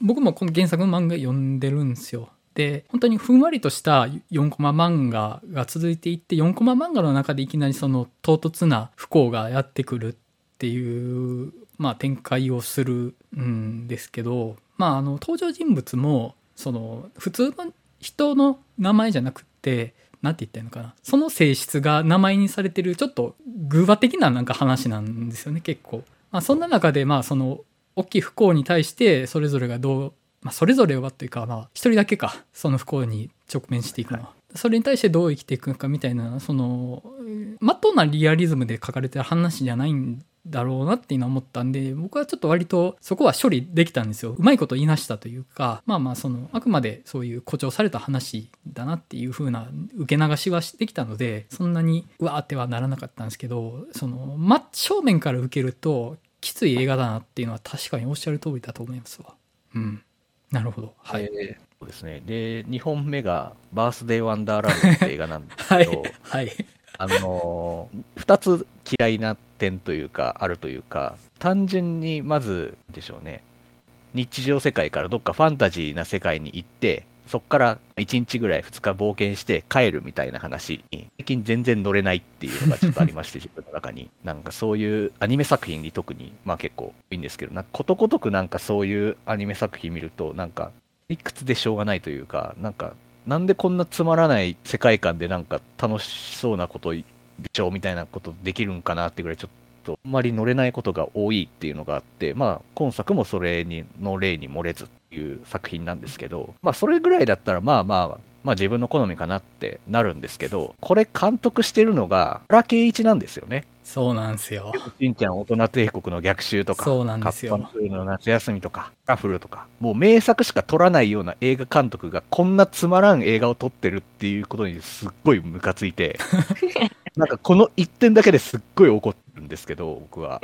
僕もこの原作の漫画読んでるんですよ。で、本当にふんわりとした4コマ漫画が続いていって、4コマ漫画の中でいきなりその唐突な不幸がやってくるっていう、まあ展開をするんですけど、まああの登場人物も、その普通の人の名前じゃなくって、なんて言ったらいいのかな。その性質が名前にされてる、ちょっと偶話的ななんか話なんですよね、結構。まあそんな中で、まあその、大きい不幸に対してそれぞれがどう、まあ、それぞれはというか、まあ、一人だけか、その不幸に直面していくのは。それに対してどう生きていくのかみたいな、その、まっとうなリアリズムで書かれてる話じゃないんだろうなっていうのは思ったんで、僕はちょっと割とそこは処理できたんですよ。うまいこと言いなしたというか、まあまあ、その、あくまでそういう誇張された話だなっていう風な受け流しはできたので、そんなにうわーってはならなかったんですけど、その、真正面から受けると、きつい映画だなっていうのは確かにおっしゃる通りだと思いますわ。うん。なるほど。はい。でそうですね。で、2本目が、バースデー・ワンダーランドって映画なんですはいけど。はい。あのー、2つ嫌いな点というか、あるというか、単純にまず、でしょうね、日常世界からどっかファンタジーな世界に行って、そっから1日ぐらい2日冒険して帰るみたいな話に、最近全然乗れないっていうのがちょっとありまして、自分の中に。なんかそういうアニメ作品に特に、まあ結構いいんですけど、なんかことごとくなんかそういうアニメ作品見ると、なんか、いくつでしょうがないというか、なんか、なんでこんなつまらない世界観でなんか楽しそうなこと微調みたいなことできるんかなってぐらいちょっとあんまり乗れないことが多いっていうのがあってまあ今作もそれにの例に漏れずっていう作品なんですけどまあそれぐらいだったらまあまあまあ自分の好みかなってなるんですけどこれ監督してるのが原敬一なんですよねそうなんですよ。しんちゃん大人帝国の逆襲とか、そうなんですよカッパの冬の夏休みとか、ラフルとか、もう名作しか撮らないような映画監督がこんなつまらん映画を撮ってるっていうことにすっごいムカついて、なんかこの一点だけですっごい怒ってるんですけど、僕は。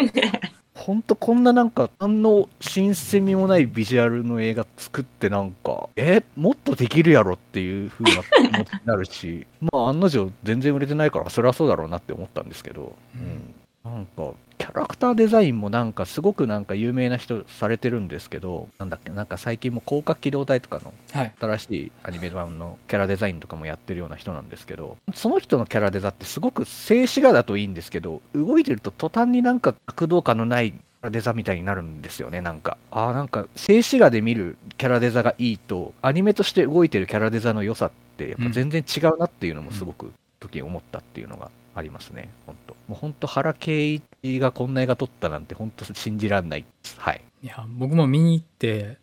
ほんとこんななんか、何の新鮮味もないビジュアルの映画作ってなんか、え、もっとできるやろっていう風な気持ちになるし、まあ案の定全然売れてないから、それはそうだろうなって思ったんですけど、うん。なんか、キャラクターデザインもなんかすごくなんか有名な人されてるんですけど、なんだっけ、なんか最近も広角機動隊とかのはい。新しいアニメ版のキャラデザインとかもやってるような人なんですけど、その人のキャラデザってすごく静止画だといいんですけど、動いてると途端になんか躍動感のないキャラデザみたいになるんですよね、なんか。ああ、なんか静止画で見るキャラデザがいいと、アニメとして動いてるキャラデザの良さってやっぱ全然違うなっていうのもすごく時思ったっていうのがあありますね、本当もう本当原敬一がこんな映画撮ったなんて本当信じらんない。はい。いや、僕も見に行って、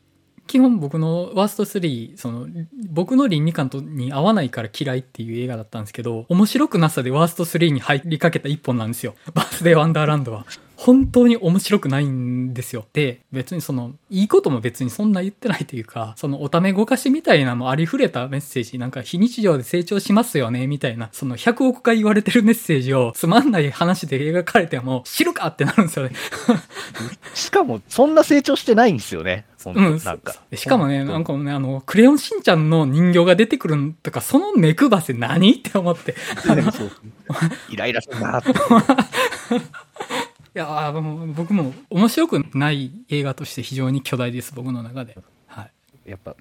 基本僕のワースト3、その、僕の倫理観とに合わないから嫌いっていう映画だったんですけど、面白くなさでワースト3に入りかけた一本なんですよ。バースデーワンダーランドは。本当に面白くないんですよ。で、別にその、いいことも別にそんな言ってないというか、そのおためごかしみたいなもありふれたメッセージ、なんか非日常で成長しますよね、みたいな、その100億回言われてるメッセージをつまんない話で描かれても、知るかってなるんですよね。しかも、そんな成長してないんですよね。うん、なんか。しかもね、なんかね、あの、クレヨンしんちゃんの人形が出てくるんとか、その目くばせ何って思って。イライラするなって。やー、もう僕も面白くない映画として非常に巨大です、僕の中で。はい。やっぱ、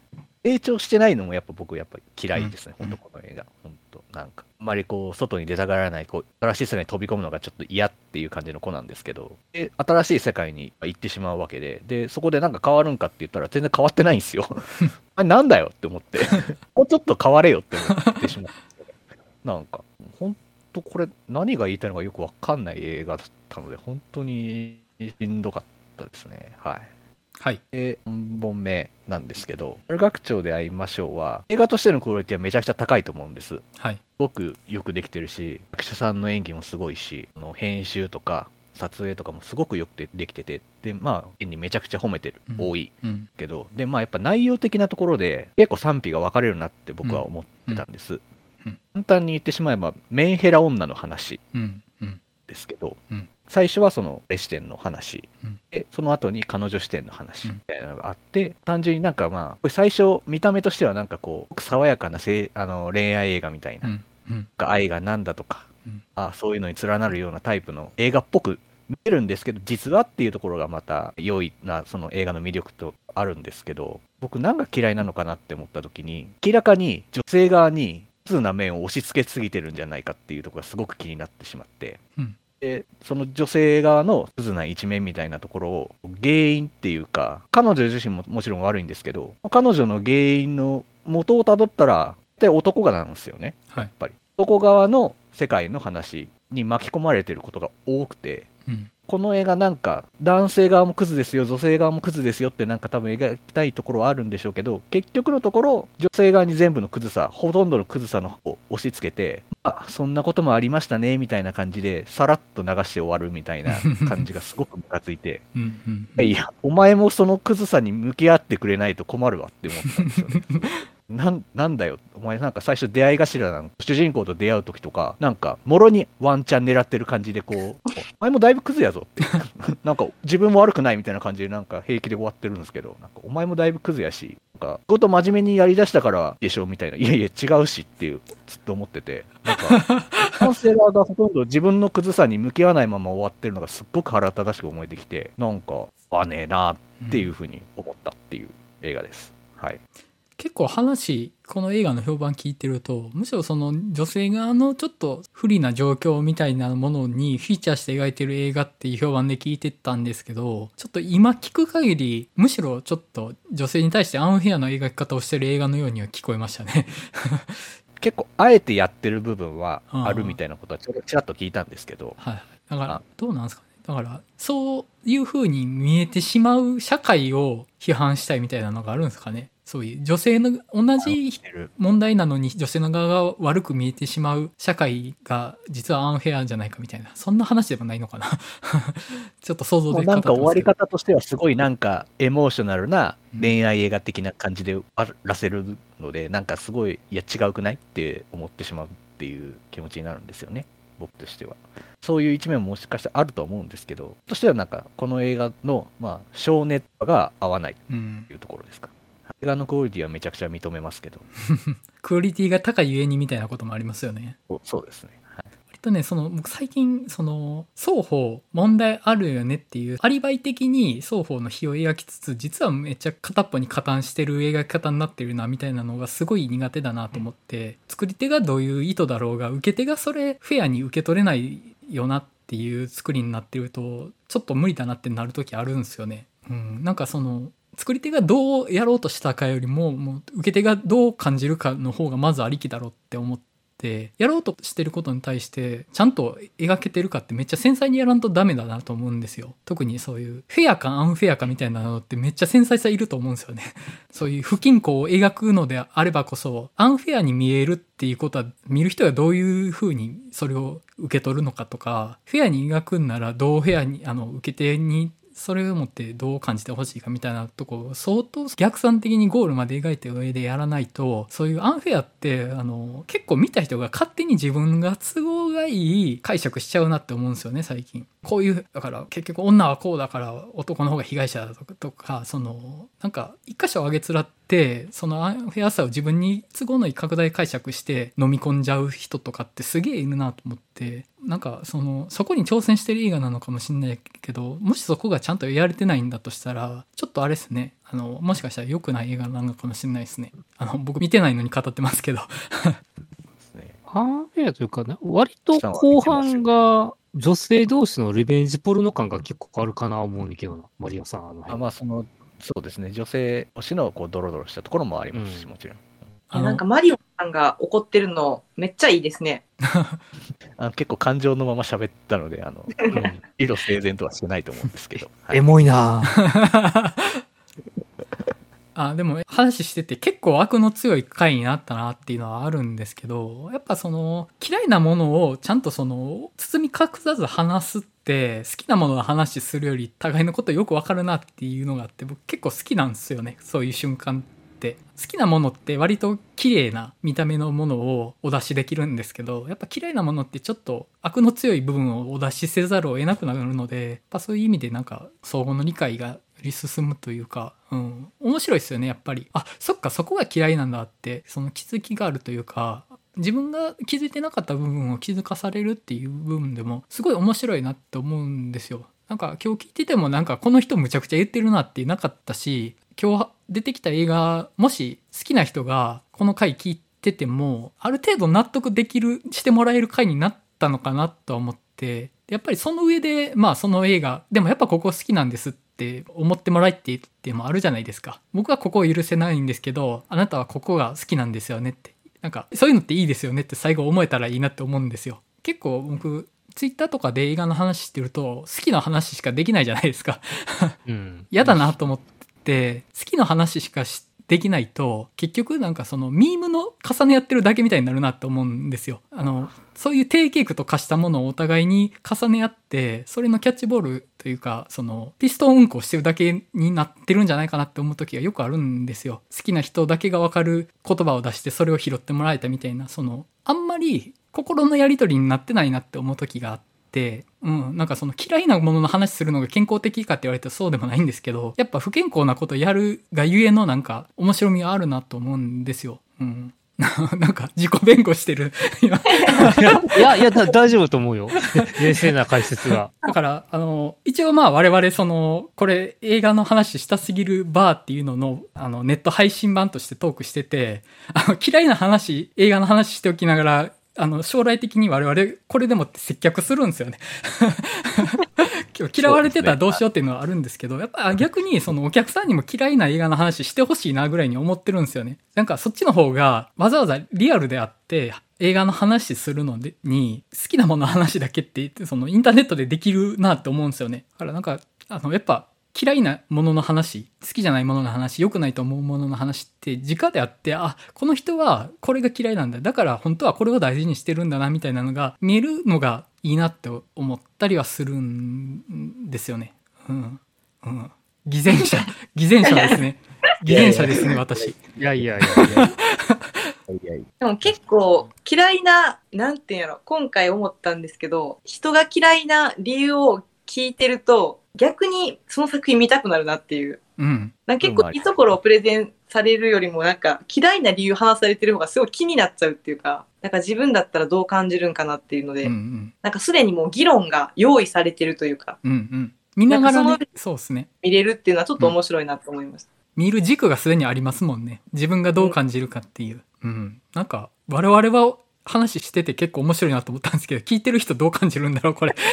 成長してないのもやっぱ僕やっぱ嫌いですね、うん本当この映画。本当なんか、あんまりこう、外に出たがらない、こう、新しい世界に飛び込むのがちょっと嫌っていう感じの子なんですけど、で、新しい世界に行ってしまうわけで、で、そこでなんか変わるんかって言ったら全然変わってないんですよ。あれなんだよって思って、もうちょっと変われよって思ってしまって。なんか、本当これ何が言いたいのかよくわかんない映画だったので、本当にしんどかったですね。はい。はい。で、4本目なんですけど、春学長で会いましょうは、映画としてのクオリティはめちゃくちゃ高いと思うんです。すはい。ごくよくできてるし、役者さんの演技もすごいし、あの編集とか撮影とかもすごくよくでできてて、で、まあ、演技めちゃくちゃ褒めてる、うん多いうん。けど、で、まあやっぱ内容的なところで結構賛否が分かれるなって僕は思ってたんです。うんうん簡単に言ってしまえば、メンヘラ女の話。ですけど、うん。最初はそのレ視点の話、うん。でその後に彼女視点の話うん。みたいなのがあって、単純になんかまあこれ最初見た目としてはなんかこう爽やかなせいあの恋愛映画みたいな。愛がなんだとか、うん。あそういうのに連なるようなタイプの映画っぽく見えるんですけど実はっていうところがまた良いなその映画の魅力とあるんですけど僕何が嫌いなのかなって思った時に明らかに女性側に通な面を押し付けすぎてるんじゃないかっていうところがすごく気になってしまって、うん。でその女性側のクズな一面みたいなところを原因っていうか彼女自身ももちろん悪いんですけど彼女の原因の元をたどったらで男がなんですよね。はい。やっ。ぱり。男側の世界の話に巻き込まれてることが多くて。うん。この映画なんか男性側もクズですよ女性側もクズですよってなんか多分描きたいところはあるんでしょうけど結局のところ女性側に全部のクズさほとんどのクズさの方を押し付けてあそんなこともありましたねみたいな感じでさらっと流して終わるみたいな感じがすごくムカついて。いやお前もそのクズさに向き合ってくれないと困るわって思ったんですよね なんなんだよ、お前なんか最初出会い頭なの、主人公と出会う時とか、なんか、もろにワンチャン狙ってる感じで、こう、お前もだいぶクズやぞって、なんか自分も悪くないみたいな感じで、なんか平気で終わってるんですけど、なんかお前もだいぶクズやし、なんか、仕事真面目にやりだしたからでしょみたいな、いやいや違うしっていう、ずっと思ってて、なんか、カウンセラーがほとんど自分のクズさに向き合わないまま終わってるのがすっごく腹立たしく思えてきて、なんか、あねえなっていうふうに思ったっていう映画です。はい。結構話この映画の評判聞いてるとむしろその女性側のちょっと不利な状況みたいなものにフィーチャーして描いてる映画っていう評判で聞いてたんですけどちょっと今聞く限りむしろちょっと女性に対してアンフェアな描き方をしてる映画のようには聞こえましたね。結構、あえてやってる部分はあるみたいなことはちょっとちらっと聞いたんですけど、はい。だからあ。どうなんですかね。だからそういう風に見えてしまう社会を批判したいみたいなのがあるんですかねそういう女性の同じ問題なのに女性の側が悪く見えてしまう社会が実はアンフェアじゃないかみたいな。そんな話でもないのかな。ちょっと想像でなんか終わり方としてはすごいなんかエモーショナルな恋愛映画的な感じで終わらせるので、なんかすごい、いや違うくないって思ってしまうっていう気持ちになるんですよね、僕としては。そういう一面ももしかしたらあるとは思うんですけど、としてはなんかこの映画の、まあ、少年が合わないっていうところですか？映画のクオリティはめちゃくちゃ認めますけど、クオリティが高いゆえにみたいなこともありますよね。そうそうですね。はい。割とね、その、僕最近、その、双方問題あるよねっていう、アリバイ的に双方の非を描きつつ、実はめっちゃ片っぽに加担してる描き方になってるな、みたいなのがすごい苦手だなと思って、作り手がどういう意図だろうが、受け手がそれフェアに受け取れないよなっていう作りになってると、ちょっと無理だなってなる時あるんですよね。うん、なんかその、作り手がどうやろうとしたかよりも、もう受け手がどう感じるかの方がまずありきだろうって思って、やろうとしてることに対して、ちゃんと描けてるかってめっちゃ繊細にやらんとダメだなと思うんですよ。特にそういう、フェアかアンフェアかみたいなのってめっちゃ繊細さいると思うんですよね。そういう不均衡を描くのであればこそ、アンフェアに見えるっていうことは、見る人がどういう風にそれを受け取るのかとか、フェアに描くんならどうフェアに、あの、受け手にそれをもってどう感じてほしいかみたいなとこ相当逆算的にゴールまで描いた上でやらないとそういうアンフェアってあの結構見た人が勝手に自分が都合がいい解釈しちゃうなって思うんですよね最近。こういうだから結局女はこうだから男の方が被害者だとかとかそのなんか一箇所上げつらってそのアンフェアさを自分に都合のいい拡大解釈して飲み込んじゃう人とかってすげえいるなと思ってなんかそのそこに挑戦してる映画なのかもしんないけどもしそこがちゃんとやれてないんだとしたらちょっとあれですね。あのもしかしたら良くない映画なのかもしれないですね。あの僕見てないのに語ってますけど。アンフェアというかね、割と後半が女性同士のリベンジポルノ感が結構あるかな思うんだけどな、マリオさん。あのあ辺まあそのそうですね。女性推しのこうドロドロしたところもありますし、うん。もちろん。なんかマリオさんが怒ってるのめっちゃいいですね。あの結構感情のまま喋ったのであのうん。色整然とはしてないと思うんですけど、はい。エモいなぁ あでも話してて結構悪の強い回になったなっていうのはあるんですけどやっぱその嫌いなものをちゃんとその包み隠さず話すって好きなものの話するより互いのことよくわかるなっていうのがあって僕結構好きなんですよねそういう瞬間って。好きなものって割と綺麗な見た目のものをお出しできるんですけどやっぱ嫌いなものってちょっと悪の強い部分をお出しせざるを得なくなるのでやっぱそういう意味でなんか相互の理解がり進むというか、うん、面白いですよねやっぱり。あそっかそこが嫌いなんだってその気づきがあるというか自分が気づいてなかった部分を気づかされるっていう部分でもすごい面白いなって思うんですよ。なんか今日聞いててもなんかこの人むちゃくちゃ言ってるなってなかったし今日出てきた映画もし好きな人がこの回聞いててもある程度納得できるしてもらえる回になったのかなとは思ってやっぱりその上でまあその映画でもやっぱここ好きなんですって思ってもらえって言ってもあるじゃないですか。僕はここを許せないんですけどあなたはここが好きなんですよねって。なんかそういうのっていいですよねって最後思えたらいいなって思うんですよ。結構僕ツイッターとかで映画の話してると好きな話しかできないじゃないですか。うん。嫌だなと思って好きな話しかしできないと結局なんかそのミームの重ねやってるだけみたいになるなって思うんですよ。あのそういう低ケークと化したものをお互いに重ね合ってそれのキャッチボールというかそのピストン運行してるだけになってるんじゃないかなって思う時がよくあるんですよ。好きな人だけがわかる言葉を出してそれを拾ってもらえたみたいなそのあんまり心のやり取りになってないなって思う時があって。うん、なんかその嫌いなものの話するのが健康的かって言われたらそうでもないんですけどやっぱ不健康なことやるがゆえのなんか面白みがあるなと思うんですよ。うん、なんか自己弁護してる今 いや、いや、だ大丈夫と思うよ。冷静な解説が。だから、あの、一応まあ我々その、これ映画の話したすぎるバーっていうのの、あの、ネット配信版としてトークしてて、あの、嫌いな話、映画の話しておきながら、あの、将来的に我々、これでも接客するんですよね。嫌われてたらどうしようっていうのはあるんですけど、やっぱ逆にそのお客さんにも嫌いな映画の話してほしいなぐらいに思ってるんですよね。なんかそっちの方がわざわざリアルであって、映画の話するのでに好きなものの話だけって言ってそのインターネットでできるなって思うんですよね。だからなんかあのやっぱ嫌いなものの話好きじゃないものの話良くないと思うものの話って直であってあこの人はこれが嫌いなんだだから本当はこれを大事にしてるんだなみたいなのが見えるのがいいなって思ったりはするんですよね。うん。うん。偽善者、偽善者ですね。偽善者ですね、私。いやいやいやいや。いやいやでも結構嫌いな、なんていうんやろ、今回思ったんですけど、人が嫌いな理由を聞いてると、逆にその作品見たくなるなっていう。うん。なんか結構いいところをプレゼンされるよりもなんか嫌いな理由話されてる方がすごい気になっちゃうっていうか、なんか自分だったらどう感じるんかなっていうので、うんうん。なんかすでにもう議論が用意されてるというか、うんうん。見ながらね、そうですね。見れるっていうのはちょっと面白いなと思いました。見る軸がすでにありますもんね。自分がどう感じるかっていう。うん。なんか、我々は話してて結構面白いなと思ったんですけど、聞いてる人どう感じるんだろう、これ。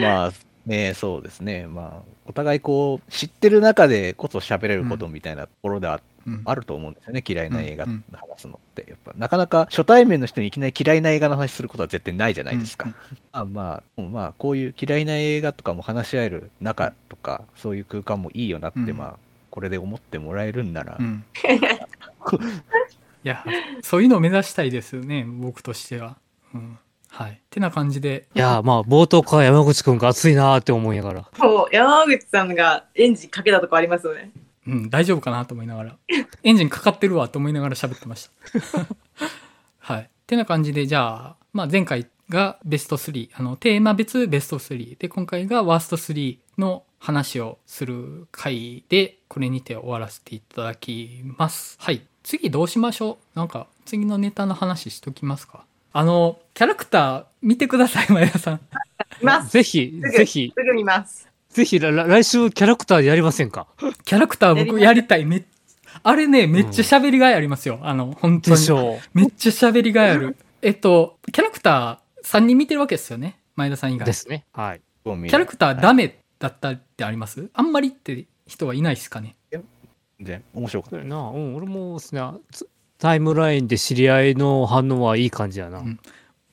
まあね、そうですね。まあ、お互いこう、知ってる中でこそ喋れることみたいなところではうんあると思うんですよね。嫌いな映画うん話すのって。やっぱ、なかなか初対面の人にいきなり嫌いな映画の話することは絶対ないじゃないですか。うんあまあ、まあ、こういう嫌いな映画とかも話し合える中とか、そういう空間もいいよなって、うんまあ、これで思ってもらえるんなら、うん。いや、そういうのを目指したいですよね、僕としては。うん。はい。ってな感じで。いや、まあ、冒頭から山口くんが熱いなーって思いながら。もう山口さんがエンジンかけたとこありますよね。うん、大丈夫かなと思いながら。エンジンかかってるわと思いながら喋ってました。はい。ってな感じで、じゃあ、まあ前回がベスト3、あの、テーマ別ベスト3。で、今回がワースト3の話をする回で、これにて終わらせていただきます。はい。次どうしましょう？なんか、次のネタの話しときますか？あの、キャラクター見てください、前田さん。見ます。ぜひ、ぜひ、すぐ見ます。ぜひ、ら来週キャラクターでやりませんか？キャラクター僕やりたい。めっあれね、めっちゃ喋りがいありますよ。あの、本当に。でしょめっちゃ喋りがいある。えっと、キャラクター3人見てるわけですよね？前田さん以う。外。ですね。はい。キャラクターダメだったってあります、あんまりって人はいないですかね？全面白かったな、うん、俺もですね、つタイムラインで知り合いの反応はいい感じやな。うん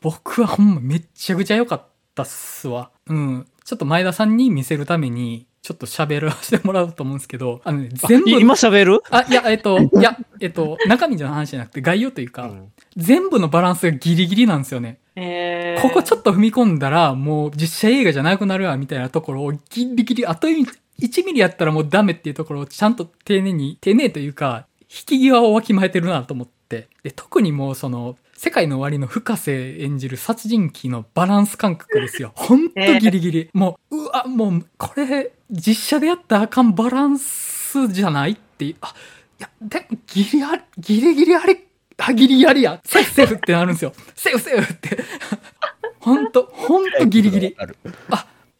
僕はほんまめっちゃくちゃ良かったっすわ。うん。ちょっと前田さんに見せるために、ちょっと喋らせてもらうと思うんですけど、あのね、あ全部。い今喋る？あ、いや、えっと、いや、えっと、中身の話じゃなくて概要というか、うん全部のバランスがギリギリなんですよね。えー、ここちょっと踏み込んだら、もう実写映画じゃなくなるわ、みたいなところをギリギリ、あと1ミリやったらもうダメっていうところをちゃんと丁寧に、丁寧というか、引き際をわきまえてるなと思って。で、特にもうその、世界の終わりの深瀬演じる殺人鬼のバランス感覚ですよ。ほんとギリギリ。もう、うわ、もう、これ、実写でやったらあかんバランスじゃないっていう。あ、いや、でも、ギリあり、ギリギリあり、あ、ギリギリありや。セーフセーフってなるんですよ。セーフセーフって。ほんと、ほんとギリギリ。ある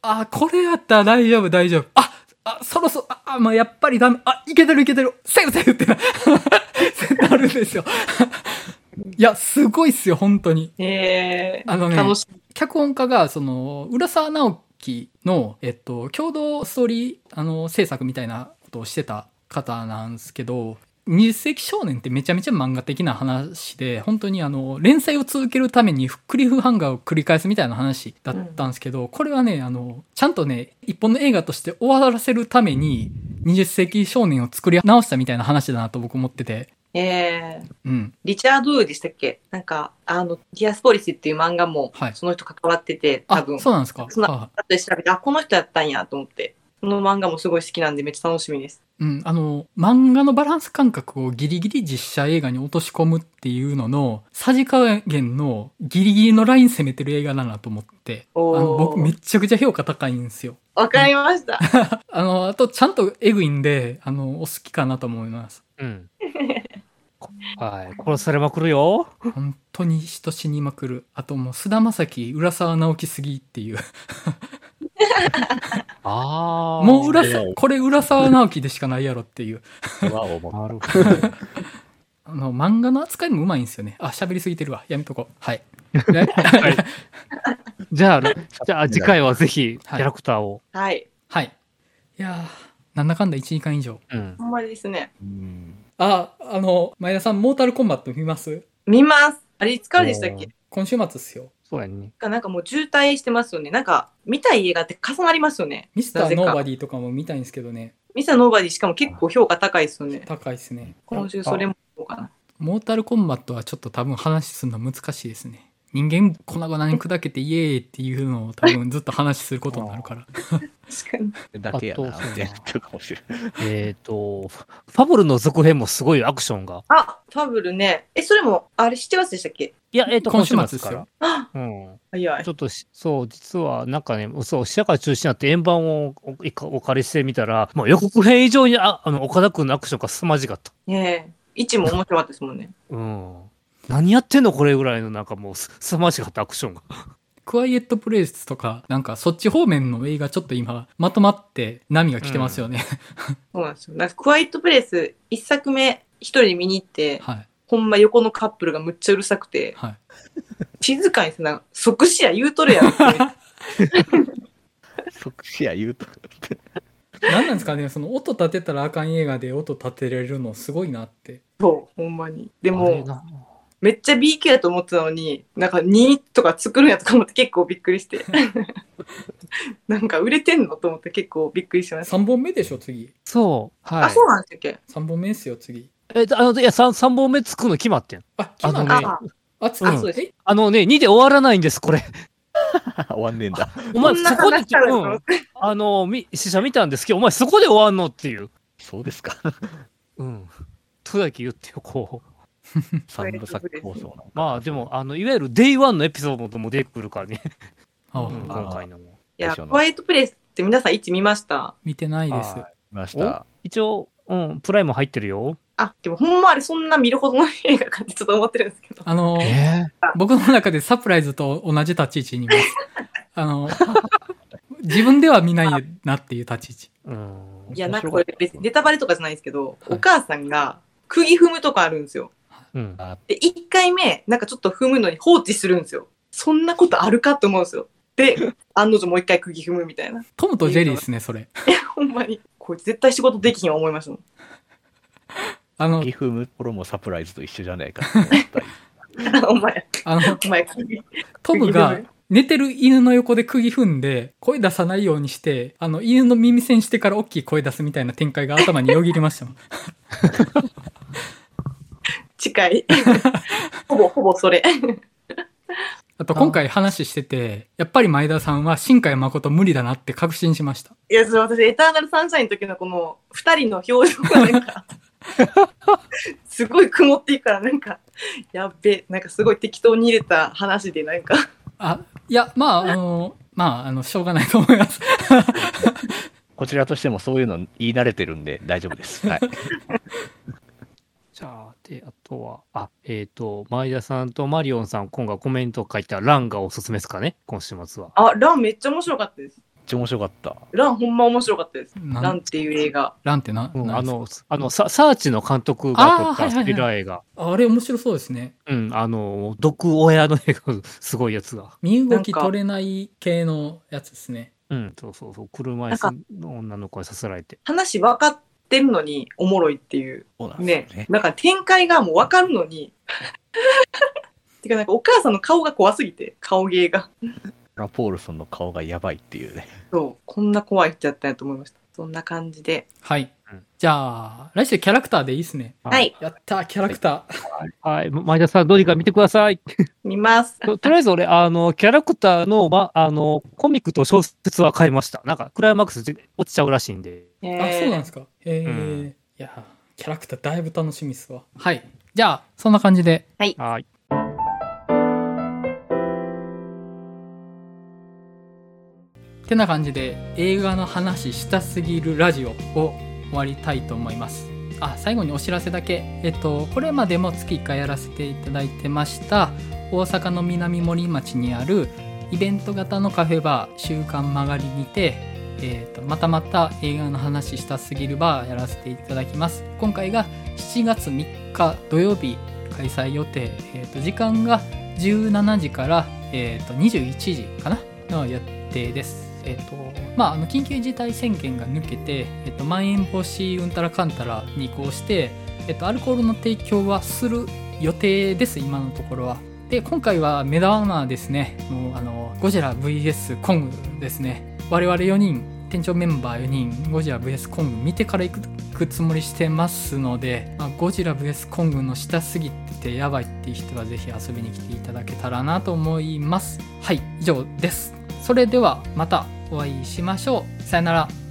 あ、これやったら大丈夫、大丈夫。あ、あ、そろそろ、あ、あまあ、やっぱりダメ。あ、いけてるいけてる。セーフセーフってな なるんですよ。いや、すごいっすよ、本当に。えー、あのね。脚本家が、その、浦沢直樹の、えっと、共同ストーリー、あの、制作みたいなことをしてた方なんですけど、20世紀少年ってめちゃめちゃ漫画的な話で、本当にあの、連載を続けるためにクリフハンガーを繰り返すみたいな話だったんですけど、これはね、あの、ちゃんとね、一本の映画として終わらせるために、20世紀少年を作り直したみたいな話だなと僕思ってて、えー、うん。リチャード・ウーでしたっけ？なんか、あの、ディアスポリスっていう漫画もはい、その人関わってて、多あ分。、そうなんですか。そで調べて、あ、この人やったんやと思って。その漫画もすごい好きなんでめっちゃ楽しみです。うん、あの、漫画のバランス感覚をギリギリ実写映画に落とし込むっていうのの、さじ加減のギリギリのライン攻めてる映画だなと思って、あの僕めちゃくちゃ評価高いんですよ。わかりました。あの、あとちゃんとエグいんで、あの、お好きかなと思います。うん。はい。殺されまくるよ。本当に人死にまくる。あともう、菅田将暉、浦沢直樹すぎっていう。ああ。もう浦沢、これ浦沢直樹でしかないやろっていう。は思ったなるほど。あの、漫画の扱いもうまいんですよね。あ、喋りすぎてるわ。やめとこう。はい。ね じゃあ、じゃあ次回はぜひキはいャラクターを。はい。はい。いやー、なんだかんだ1時間以上。うん。ほんまですね。うんあ、あの、前田さん、モータルコンバット見ます？見ます。あれいつからでしたっけ？今週末っすよ。そうやね。なんかもう渋滞してますよね。なんか、見たい映画って重なりますよね。ミスターノーバディとかも見たいんですけどね。ミサノーバディしかも結構評価高いですよね。高いっすね。今週それもどうかな。モータルコンバットはちょっと多分話するの難しいですね。人間粉々に砕けてイエーイっていうのを多分ずっと話することになるから。確かに。だけやな。えっと、ファブルの続編もすごいアクションが。あ、ファブルね。え、それも、あれ7月でしたっけ？いや、えっ、と、今週末今かですよら。うん。早いちょ。っとし、そう、実は、なんかね、そう、視野から中止になって円盤をおいかお借りしてみたら、もう予告編以上に、あ、あの、岡田くんのアクションが凄まじかった。ねえ。位置も面白かったですもんね。うん。何やってんのこれぐらいの、なんかもうす、凄まじかったアクションが。クワイエットプレイスとか、なんかそっち方面の映画ちょっと今、まとまって波が来てますよね。そうなんですよ。なんかクワイエットプレイス、一作目一人で見に行って、はい。ほんま横のカップルがむっちゃうるさくて、はい。静かにせな、即死や言うとるやんって。即死や言うと。何なんですかね、その音立てたらあかん映画で音立てれるのすごいなって。そう、ほんまに。でも、なめっちゃ B 級やと思ってたのに、なんか2とか作るんやとか思って 結構びっくりして。なんか売れてんのと思って結構びっくりしました。3本目でしょ、次。そう。はい。あ、そうなんでしたっけ3本目ですよ、次。え、あの、いや、三三本目つくの決まってん。あ、あのね決まった。あ、あ、つうんそうですえ？あのね、2で終わらないんです、これ。終わんねえんだ。お前、そこで、うん。あの、み、試写見たんですけど、お前そこで終わんの？っていう。そうですか。うん。とだけ言ってよ、こう。三部作構想。まあ、でも、あの、いわゆるデイワンのエピソードも出てくるからね。あうん今回のも。いや、最初のクワイトプレイスって皆さん1見ました見てないです。はい見ました。一応、うん、プライム入ってるよ。あ、でもほんまあれそんな見るほどの映画かってちょっと思ってるんですけど。あの、え僕の中でサプライズと同じ立ち位置にいます。あの、自分では見ないなっていう立ち位置。うん。いや、なんかこれ別にネタバレとかじゃないですけど、いお母さんが釘踏むとかあるんですよ。うん。あで、1回目、なんかちょっと踏むのに放置するんですよ。そんなことあるかって思うんですよ。で、案の定もう一回釘踏むみたいな。トムとジェリーですね、それ。ほんまに。こいつ絶対仕事できひんわ思いましたもん。あのギ、フムプロもサプライズと一緒じゃないかと思ったり。お前、あの、お前、釘。トムが寝てる犬の横で釘踏んで、声出さないようにして、あの、犬の耳栓してから大きい声出すみたいな展開が頭によぎりましたもん。近い。ほぼ、ほぼそれ。あと今回話してて、やっぱり前田さんは新海誠無理だなって確信しました。いや、それ私、エターナルサンシャインの時のこの二人の表情がなんか、すごい曇っていくから、なんか、やっべ、なんかすごい適当に入れた話で、なんか、あ、いや、まあ、あの、まあ、あの、しょうがないと思います。こちらとしてもそういうの言い慣れてるんで大丈夫です。はい。じゃあ、で、あとは、あ、えっ、と、前田さんとマリオンさん、今回コメント書いたランがおすすめですかね、今週末は。あ、ランめっちゃ面白かったです。めっちゃ面白かった。ランほんま面白かったです。なん？ランっていう映画。ランってな、うん、あの、あの、ササーチの監督が撮ったスはいはいはいピラー映画。あれ面白そうですね。うん、あの、毒親の映画、すごいやつが。身動き取れない系のやつですね。うん、そうそうそう、車椅子の女の子にさせられて。話分かってるのにおもろいっていう。ね。。ねなんか展開がもう分かるのに。てかなんかお母さんの顔が怖すぎて、顔芸が。ラポールソンの顔がやばいっていうね。そう、こんな怖い人やったんやと思いました。そんな感じで。はい。うんじゃあ、来週キャラクターでいいですね。はい、やったーキャラクター。はい、前田さん、どうにか見てください。見ます。ととりあえず俺、あの、キャラクターの、ま、あの、コミックと小説は買いました。なんか、クライマックスで落ちちゃうらしいんで。あ、そうなんですすか。へえ、うんいや、キャラクターだいぶ楽しみっすわ。はい。じゃあ、そんな感じで。はい。てな感じで、映画の話したすぎるラジオを終わりたいと思います。あ、最後にお知らせだけ。えっと、これまでも月1回やらせていただいてました、大阪の南森町にあるイベント型のカフェバー、週刊曲がりにて、えーとまたまた映画の話したすぎるバーやらせていただきます今回が7月3日土曜日開催予定、えーと時間が17時から、えーと21時かなの予定ですえっ、とまああの緊急事態宣言が抜けて、えっとまん延防止うんたらかんたらに移行して、えっとアルコールの提供はする予定です今のところは。で今回は目玉ですね。もうあのゴジラ VS コングですね。我々4人店長メンバー4人ゴジラ VS コング見てから行く行くつもりしてますので、まあゴジラ VS コングの下すぎてやばいっていう人はぜひ遊びに来ていただけたらなと思います。はい以上です。それではまたお会いしましょう。さよなら。